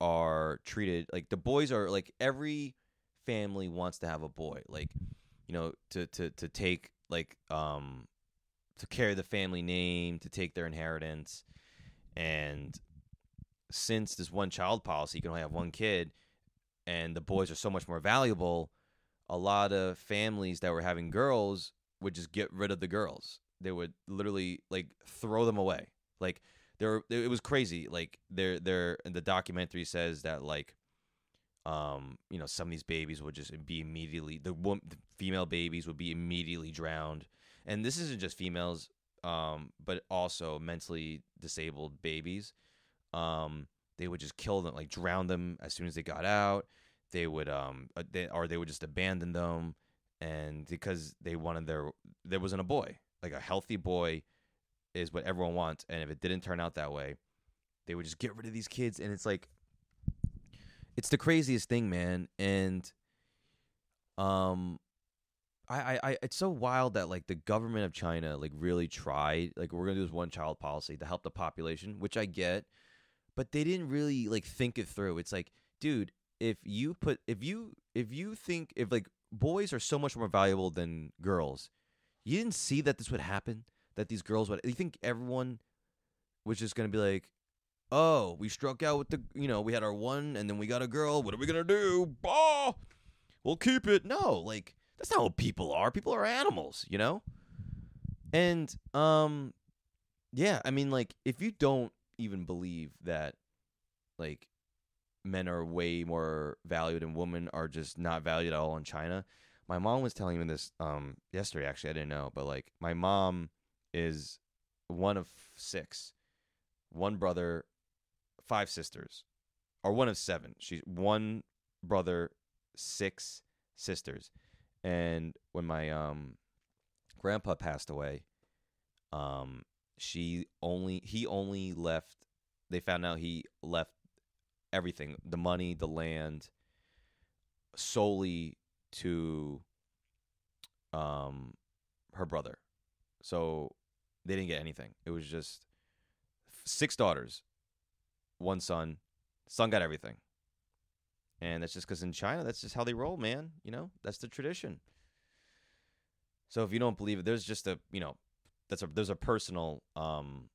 are treated like the boys are like every family wants to have a boy, like you know, to to to take like um to carry the family name, to take their inheritance, and since this one child policy, you can only have one kid, and the boys are so much more valuable. A lot of families that were having girls would just get rid of the girls they would literally like throw them away. Like there, it was crazy. Like there, there, the documentary says that like, um, you know, some of these babies would just be immediately the, the female babies would be immediately drowned, and this isn't just females, um, but also mentally disabled babies. Um, they would just kill them, like drown them as soon as they got out. They would, um, uh, they, or they would just abandon them, and because they wanted their, there wasn't a boy, like a healthy boy is what everyone wants. And if it didn't turn out that way they would just get rid of these kids. And it's like it's the craziest thing man and um I, I, it's so wild that like the government of China like really tried like we're gonna do this one child policy to help the population, which I get, but they didn't really like think it through. It's like, dude, if you put if you if you think if like boys are so much more valuable than girls, you didn't see that this would happen. That these girls would. You think everyone was just gonna be like, "Oh, we struck out with the, you know, we had our one, and then we got a girl. What are we gonna do? Bah, we'll keep it." No, like that's not what people are. People are animals, you know. And um, yeah, I mean, like if you don't even believe that, like men are way more valued and women are just not valued at all in China, my mom was telling me this um yesterday actually i didn't know but like my mom is one of six one brother five sisters or one of seven. She's one brother, six sisters, and when my um grandpa passed away, um she only he only left. They found out he left everything, the money, the land, solely to um her brother. So they didn't get anything. It was just six daughters, one son. Son got everything. And that's just because in China, that's just how they roll, man. You know, that's the tradition. So if you don't believe it, there's just a, you know, that's a there's a personal um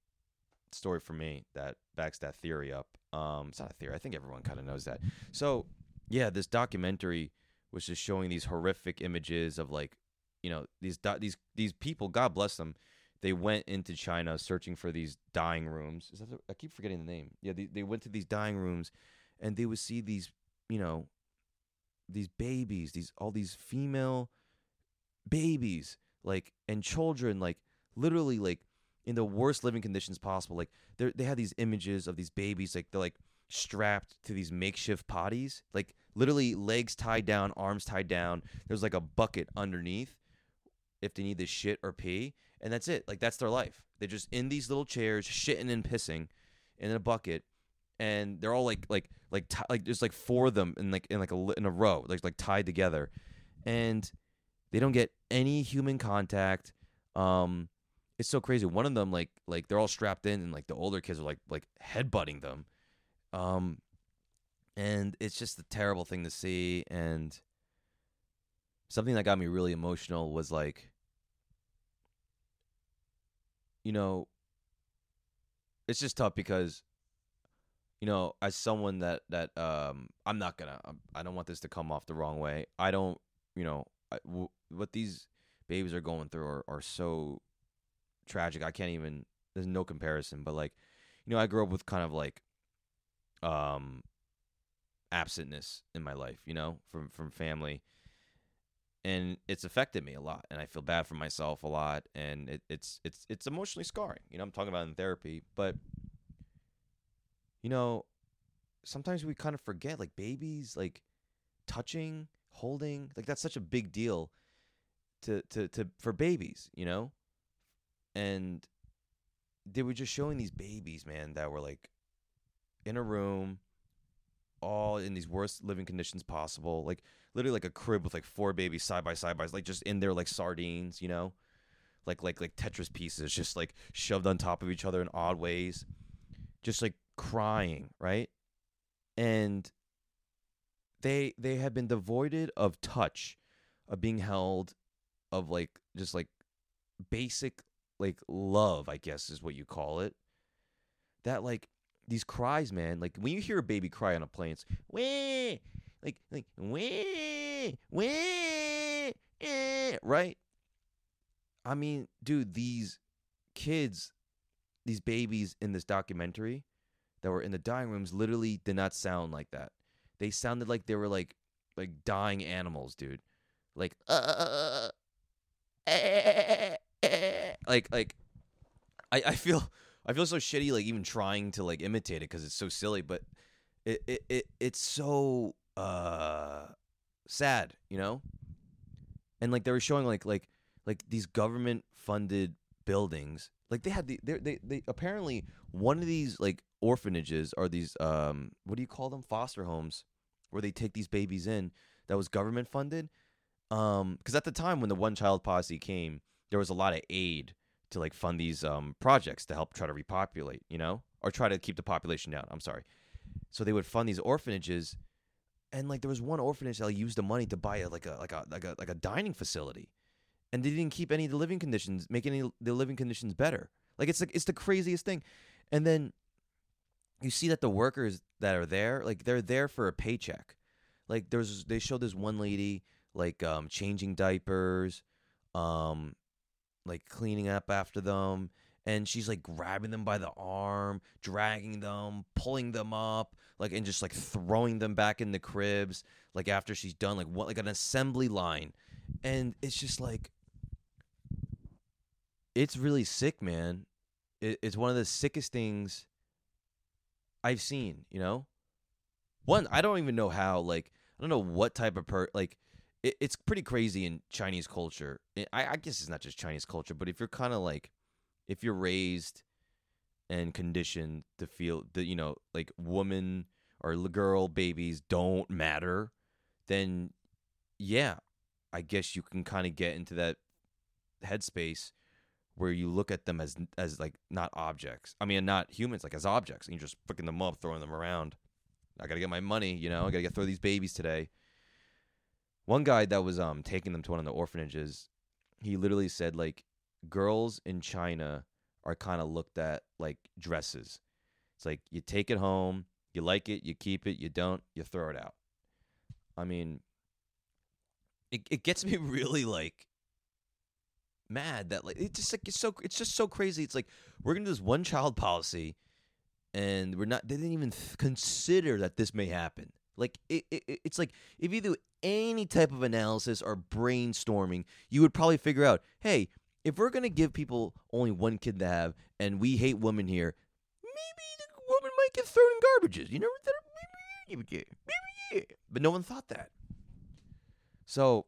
story for me that backs that theory up. Um, it's not a theory. I think everyone kind of knows that. So yeah, this documentary was just showing these horrific images of like, you know, these do- these these people. God bless them. They went into China searching for these dying rooms. Is that the, I keep forgetting the name. Yeah, they they went to these dying rooms, and they would see these, you know, these babies, these all these female babies, like and children, like literally like in the worst living conditions possible. Like they they had these images of these babies, like they're like strapped to these makeshift potties, like literally legs tied down, arms tied down. There's like a bucket underneath if they need to shit or pee, and that's it. Like that's their life. They're just in these little chairs, shitting and pissing in a bucket, and they're all like like like t- like there's like four of them in like in like a in a row, like like tied together, and they don't get any human contact. Um, it's so crazy. One of them like like they're all strapped in, and like the older kids are like like headbutting them. Um, and it's just a terrible thing to see. And something that got me really emotional was like, you know, it's just tough because, you know, as someone that that um, I'm not gonna, I don't want this to come off the wrong way. I don't, you know, I, w- what these babies are going through are, are so tragic. I can't even. There's no comparison. But like, you know, I grew up with kind of like, um, absentness in my life. You know, from from family, and it's affected me a lot. And I feel bad for myself a lot. And it, it's it's it's emotionally scarring. You know, I'm talking about in therapy, but you know, sometimes we kind of forget like babies, like touching, holding, like that's such a big deal to to to for babies, you know? And they were just showing these babies, man, that were like in a room all in these worst living conditions possible, like literally like a crib with like four babies side by side by side, like just in there like sardines, you know? Like like like Tetris pieces just like shoved on top of each other in odd ways. Just like crying, right? And they they have been devoided of touch, of being held, of like just like basic like love, I guess is what you call it. That like these cries, man. Like when you hear a baby cry on a plane, it's wee, like like wee, wee, eh, right? I mean, dude, these kids, these babies in this documentary that were in the dying rooms literally did not sound like that. They sounded like they were like like dying animals, dude. Like uh, eh, eh, like like I I feel I feel so shitty like even trying to like imitate it because it's so silly, but it, it it it's so uh sad, you know. And like they were showing like like like these government funded buildings, like they had the they they they apparently one of these like orphanages or these um what do you call them foster homes where they take these babies in that was government funded um because at the time when the one child policy came there was a lot of aid to like fund these um projects to help try to repopulate you know or try to keep the population down i'm sorry. So they would fund these orphanages and like there was one orphanage that used the money to buy a like a like a like a like a dining facility and they didn't keep any of the living conditions make any the living conditions better. Like it's like it's the craziest thing. And then you see that the workers that are there like they're there for a paycheck. Like there's they showed this one lady like um changing diapers um like cleaning up after them and she's like grabbing them by the arm dragging them pulling them up like and just like throwing them back in the cribs like after she's done like what like an assembly line. And it's just like it's really sick man. It, it's one of the sickest things i've seen you know? One I don't even know how like I don't know what type of per like it, it's pretty crazy in Chinese culture. I, I guess it's not just Chinese culture, but if you're kind of like if you're raised and conditioned to feel that you know like woman or girl babies don't matter, then yeah, I guess you can kind of get into that headspace where you look at them as as like not objects. I mean, not humans, like as objects, and you're just picking them up, throwing them around. I gotta get my money, you know. I gotta get throw these babies today. One guy that was um taking them to one of the orphanages, he literally said like girls in China are kind of looked at like dresses. It's like you take it home, you like it, you keep it, you don't, you throw it out. I mean, it it gets me (laughs) really like mad that like it's just like it's so it's just so crazy. It's like we're gonna do this one child policy, and we're not. They didn't even th- consider that this may happen. Like it, it, it's like if you do any type of analysis or brainstorming, you would probably figure out, hey, if we're gonna give people only one kid to have, and we hate women here, maybe the woman might get thrown in garbages. You know, maybe, maybe, yeah. but no one thought that. So,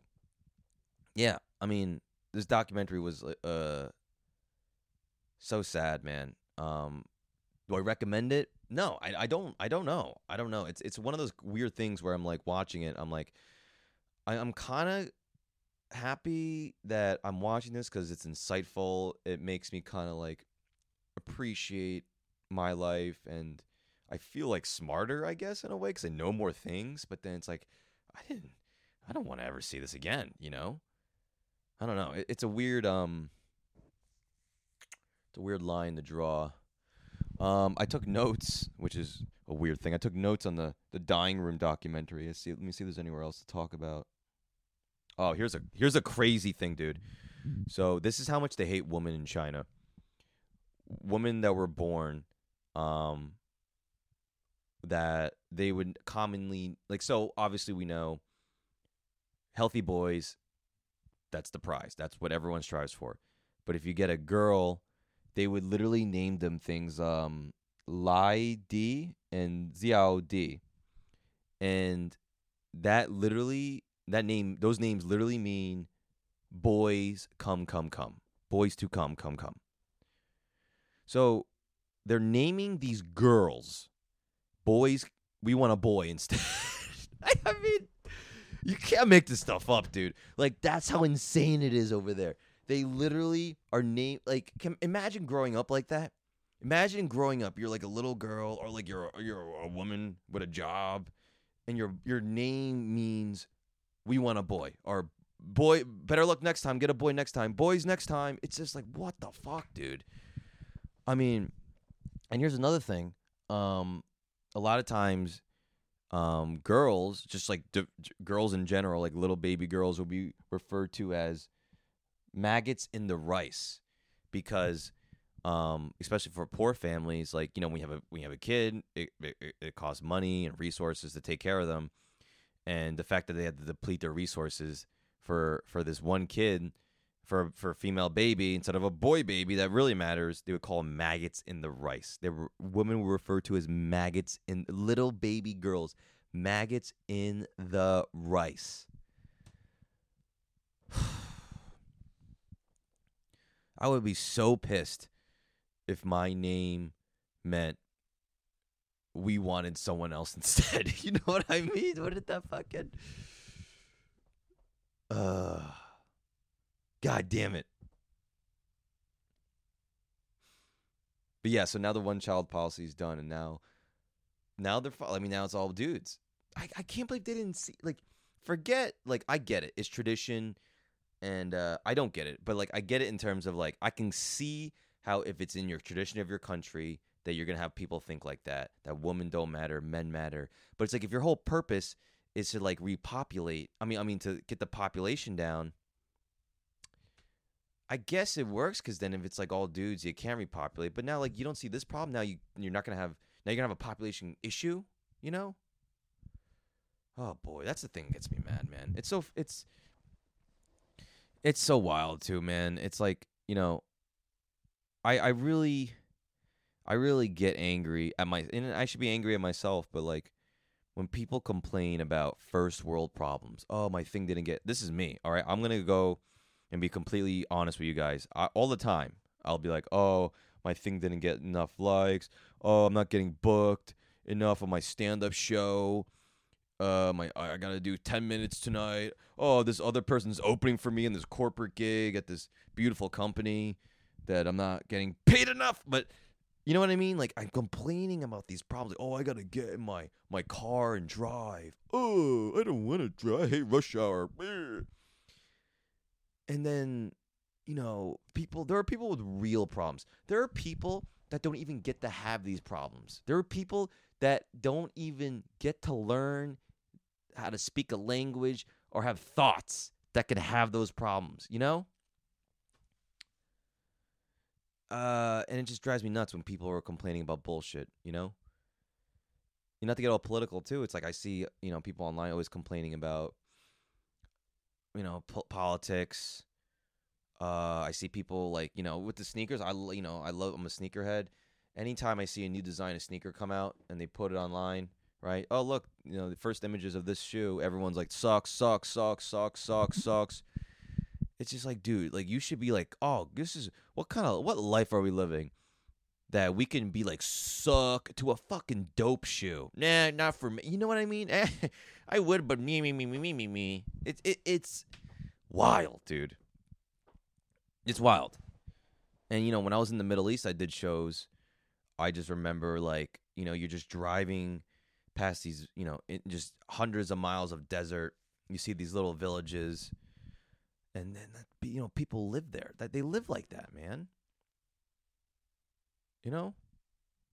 yeah, I mean, this documentary was uh so sad, man. Um, do I recommend it? No, I, I don't. I don't know. I don't know. It's it's one of those weird things where I'm like watching it. I'm like, I, I'm kind of happy that I'm watching this because it's insightful. It makes me kind of like appreciate my life and I feel like smarter, I guess, in a way because I know more things. But then it's like, I didn't, I don't want to ever see this again, you know? I don't know. It, it's a weird um it's a weird line to draw. Um, I took notes, which is a weird thing. I took notes on the the dying room documentary. Let's see, let me see if there's anywhere else to talk about. Oh, here's a here's a crazy thing, dude. So this is how much they hate women in China. Women that were born, um, that they would commonly like. So obviously we know healthy boys that's the prize. That's what everyone strives for. But if you get a girl, they would literally name them things um Lai Di and Xiao Di. And that literally that name those names literally mean boys come come come. Boys to come come come. So they're naming these girls boys we want a boy instead. (laughs) I mean you can't make this stuff up, dude. Like that's how insane it is over there. They literally are named like can, imagine growing up like that. Imagine growing up, you're like a little girl or like you're you're a woman with a job and your your name means we want a boy or boy better luck next time, get a boy next time. Boys next time. It's just like what the fuck, dude? I mean, and here's another thing. Um a lot of times um, girls, just like d- girls in general, like little baby girls, will be referred to as maggots in the rice because, um, especially for poor families, like you know, we have a we have a kid, it, it, it costs money and resources to take care of them, and the fact that they had to deplete their resources for for this one kid for for a female baby instead of a boy baby that really matters they would call maggots in the rice. They were women were referred to as maggots in little baby girls maggots in the rice i would be so pissed if my name meant we wanted someone else (laughs) instead (laughs) you know what i mean what did that fucking uh (sighs) God damn it. But yeah, so now the one child policy is done, and now, now they're. I mean, now it's all dudes. I, I can't believe they didn't see. Like, forget. Like, I get it. It's tradition, and uh, I don't get it. But like, I get it in terms of like, I can see how if it's in your tradition of your country that you're gonna have people think like that. That women don't matter, men matter. But it's like if your whole purpose is to like repopulate. I mean, I mean to get the population down I guess it works because then if it's like all dudes, you can repopulate. But now, like, you don't see this problem. Now you you're not gonna have now you're gonna have a population issue. You know? Oh boy, that's the thing that gets me mad, man. It's so it's it's so wild too, man. It's like you know, I I really I really get angry at my and I should be angry at myself, but like when people complain about first world problems. Oh, my thing didn't get. This is me. All right, I'm gonna go and be completely honest with you guys. I, all the time, I'll be like, oh, my thing didn't get enough likes. Oh, I'm not getting booked enough on my stand-up show. Uh, my I gotta do ten minutes tonight. Oh, this other person's opening for me in this corporate gig at this beautiful company that I'm not getting paid enough. But you know what I mean? Like I'm complaining about these problems. oh, I gotta get in my my car and drive. Oh, I don't want to drive. I hate rush hour. And then, you know, people. There are people with real problems. There are people that don't even get to have these problems. There are people that don't even get to learn how to speak a language or have thoughts that can have those problems. You know. Uh, and it just drives me nuts when people are complaining about bullshit, you know? You not to get all political too. It's like I see, you know, people online always complaining about, you know, po- politics. Uh, I see people like, you know, with the sneakers. I, you know, I love. I'm a sneakerhead. Anytime I see a new design of sneaker come out and they put it online, right? Oh, look, you know, the first images of this shoe. Everyone's like, sucks, sucks, sucks, sucks, sucks, sucks it's just like, dude, like you should be like, oh, this is what kind of what life are we living that we can be like suck to a fucking dope shoe? Nah, not for me. You know what I mean? (laughs) I would, but me, me, me, me, me, me, me. It's it, it's wild, dude. It's wild. And you know, when I was in the Middle East, I did shows. I just remember like, you know, you're just driving past these, you know, just hundreds of miles of desert. You see these little villages. And then you know people live there that they live like that man. You know?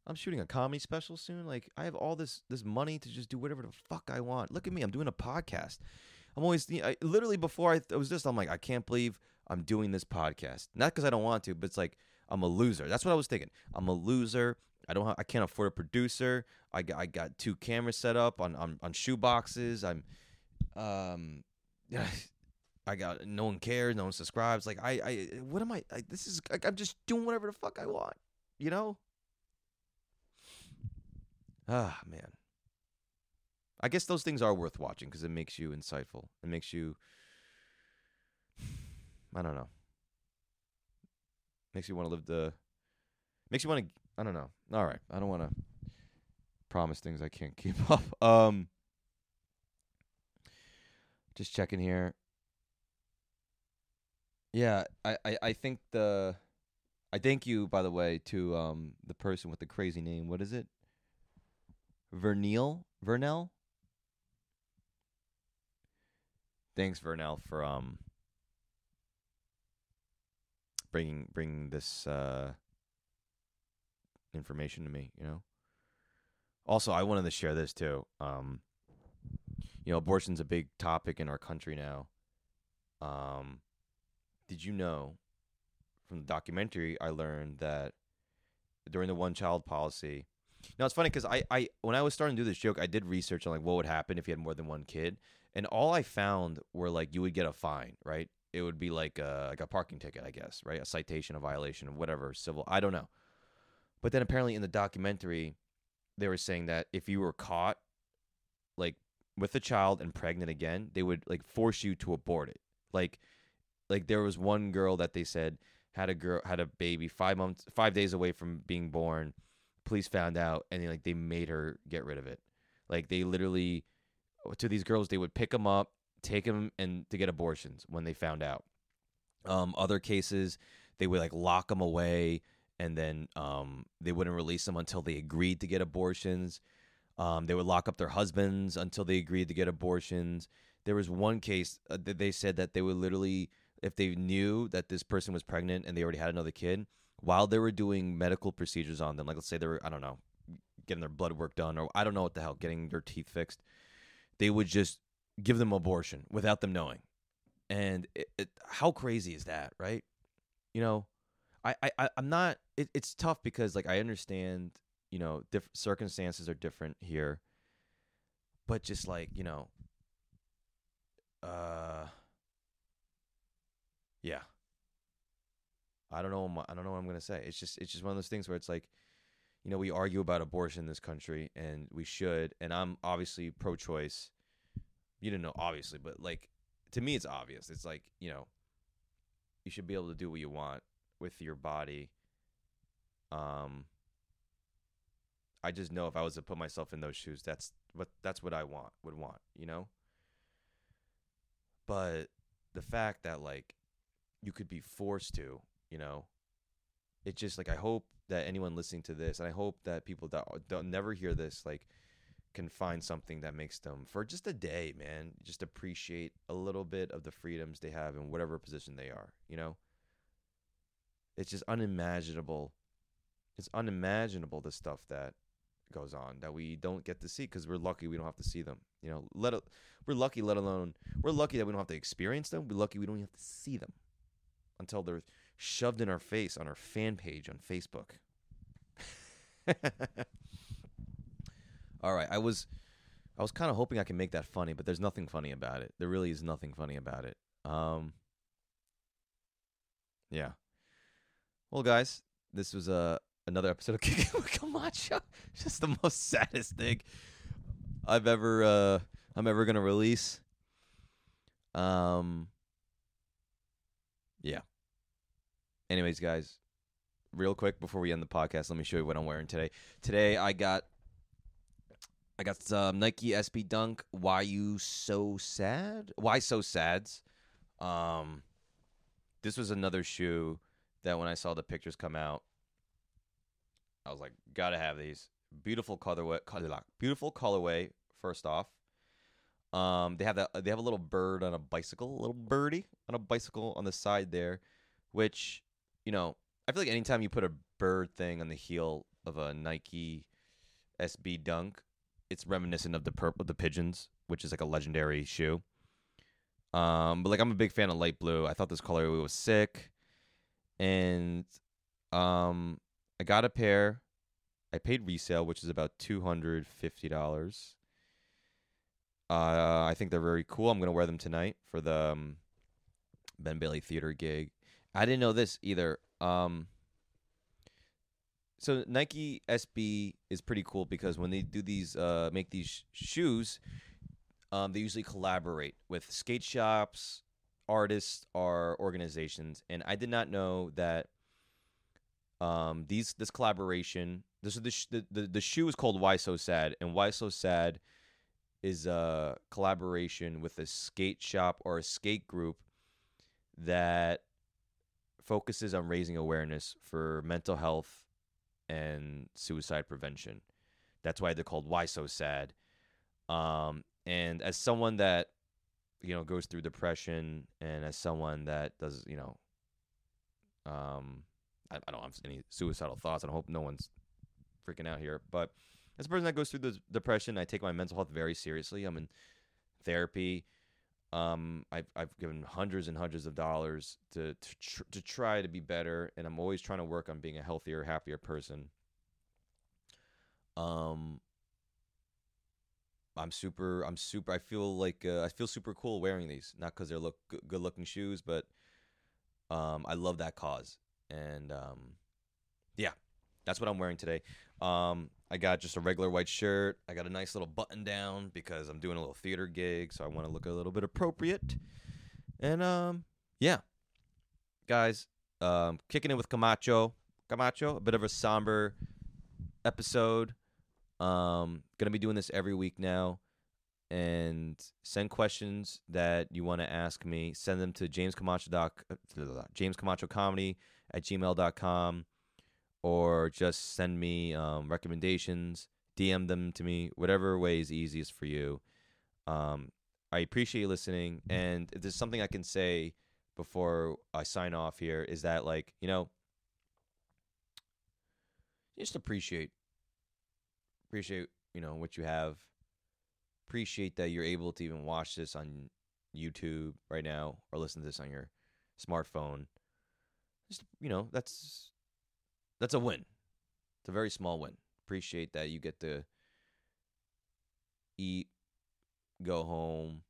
I'm shooting a comedy special soon. Like i have all this this money to just do whatever the fuck i want. Look at me i'm doing a podcast. I'm always I, literally before I, I was just i'm like i can't believe i'm doing this podcast. Not because i don't want to but it's like i'm a loser. That's what i was thinking. I'm a loser I don't. I can't afford a producer. I got, I got two cameras set up on on, on shoe boxes. I'm, um, (laughs) I got no one cares, no one subscribes. Like I, I, what am I? I this is like, I'm just doing whatever the fuck I want, you know. Ah man, I guess those things are worth watching because it makes you insightful. It makes you, I don't know, makes you want to live the, makes you want to. I don't know. All right, I don't want to promise things I can't (laughs) keep up. Um, just checking here. Yeah, I, I, I think the I thank you by the way to um the person with the crazy name. What is it? Verneel? Vernell? Thanks Vernell for um bringing bringing this uh information to me, you know. Also, I wanted to share this too. Um you know, abortion's a big topic in our country now. Um did you know from the documentary I learned that during the one child policy now it's funny because I, I when I was starting to do this joke, I did research on like what would happen if you had more than one kid, and all I found were like you would get a fine, right? It would be like a like a parking ticket, I guess, right? A citation, a violation, whatever, civil. I don't know. But then apparently in the documentary, they were saying that if you were caught, like with a child and pregnant again, they would like force you to abort it. Like like there was one girl that they said had a girl had a baby five months five days away from being born. Police found out and they, like they made her get rid of it. Like they literally to these girls they would pick them up take them and to get abortions when they found out. Um other cases they would like lock them away and then um they wouldn't release them until they agreed to get abortions um they would lock up their husbands until they agreed to get abortions there was one case uh, that they said that they would literally if they knew that this person was pregnant and they already had another kid, while they were doing medical procedures on them, like let's say they were, I don't know, getting their blood work done or I don't know what the hell, getting their teeth fixed, they would just give them abortion without them knowing. And it, it, how crazy is that, right? You know, I, I, I'm not, it, it's tough because like I understand, you know, different circumstances are different here, but just like, you know, uh, yeah. I don't know. I don't know what I'm gonna say. It's just it's just one of those things where it's like, you know, we argue about abortion in this country, and we should. And I'm obviously pro-choice. You didn't know, obviously, but like to me, it's obvious. It's like you know, you should be able to do what you want with your body. Um, I just know if I was to put myself in those shoes, that's what that's what I want would want, you know. But the fact that like you could be forced to, you know, it just like I hope that anyone listening to this, and I hope that people that don't never hear this, like, can find something that makes them for just a day, man, just appreciate a little bit of the freedoms they have in whatever position they are. You know, it's just unimaginable. It's unimaginable the stuff that goes on that we don't get to see because we're lucky we don't have to see them. You know, let we're lucky. Let alone we're lucky that we don't have to experience them. We're lucky we don't even have to see them until they're shoved in our face on our fan page on Facebook. (laughs) All right, I was I was kind of hoping I can make that funny, but there's nothing funny about it. There really is nothing funny about it. Um Yeah. Well, guys, this was uh, another episode of (laughs) Kicking with Camacho. (laughs) Just the most saddest thing I've ever uh I'm ever to release. Um yeah. Anyways, guys, real quick before we end the podcast, let me show you what I'm wearing today. Today I got I got some Nike SB Dunk. Why you so sad? Why so sads? Um, this was another shoe that when I saw the pictures come out, I was like, gotta have these. Beautiful colorway, beautiful colorway. First off, um, they have that. They have a little bird on a bicycle, a little birdie on a bicycle on the side there, which you know, I feel like anytime you put a bird thing on the heel of a Nike SB Dunk, it's reminiscent of the purple, the pigeons, which is like a legendary shoe. Um, but like I'm a big fan of light blue. I thought this colorway was sick, and um, I got a pair. I paid resale, which is about two hundred fifty dollars. Uh, I think they're very cool. I'm gonna wear them tonight for the um, Ben Bailey Theater gig. I didn't know this either. Um, so Nike SB is pretty cool because when they do these, uh, make these sh- shoes, um, they usually collaborate with skate shops, artists, are organizations. And I did not know that um, these this collaboration. This is the, the the the shoe is called Why So Sad, and Why So Sad is a collaboration with a skate shop or a skate group that focuses on raising awareness for mental health and suicide prevention. That's why they're called Why So Sad. Um, and as someone that you know goes through depression, and as someone that does, you know, um, I, I don't have any suicidal thoughts. I hope no one's freaking out here, but as a person that goes through the depression, I take my mental health very seriously. I'm in therapy. Um, I've I've given hundreds and hundreds of dollars to to, tr- to try to be better, and I'm always trying to work on being a healthier, happier person. Um, I'm super. I'm super. I feel like uh, I feel super cool wearing these, not because they're look good looking shoes, but um, I love that cause, and um, yeah, that's what I'm wearing today. Um, I got just a regular white shirt. I got a nice little button down because I'm doing a little theater gig, so I want to look a little bit appropriate. And um, yeah, guys, um, kicking in with Camacho. Camacho, a bit of a somber episode. Um, gonna be doing this every week now. And send questions that you want to ask me. Send them to James Camacho doc, James Camacho comedy at gmail.com or just send me um, recommendations, DM them to me, whatever way is easiest for you. Um, I appreciate you listening. And if there's something I can say before I sign off here, is that like, you know, just appreciate appreciate, you know, what you have. Appreciate that you're able to even watch this on YouTube right now or listen to this on your smartphone. Just you know, that's that's a win. It's a very small win. Appreciate that you get to eat, go home,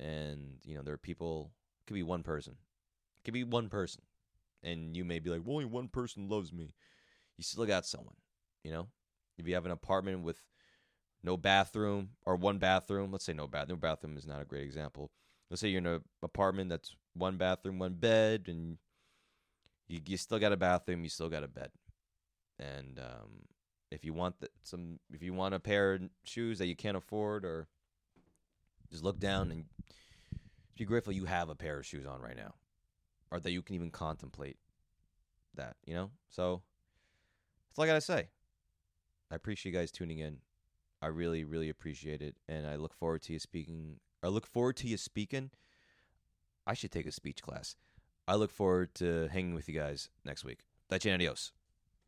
and you know there are people. It could be one person. It could be one person, and you may be like, well, "Only one person loves me." You still got someone. You know, if you have an apartment with no bathroom or one bathroom, let's say no bathroom. bathroom is not a great example. Let's say you're in an apartment that's one bathroom, one bed, and you you still got a bathroom, you still got a bed, and um, if you want the, some, if you want a pair of shoes that you can't afford, or just look down and be grateful you have a pair of shoes on right now, or that you can even contemplate that. You know, so that's all I gotta say. I appreciate you guys tuning in. I really, really appreciate it, and I look forward to you speaking. I look forward to you speaking. I should take a speech class. I look forward to hanging with you guys next week. Daichi adios.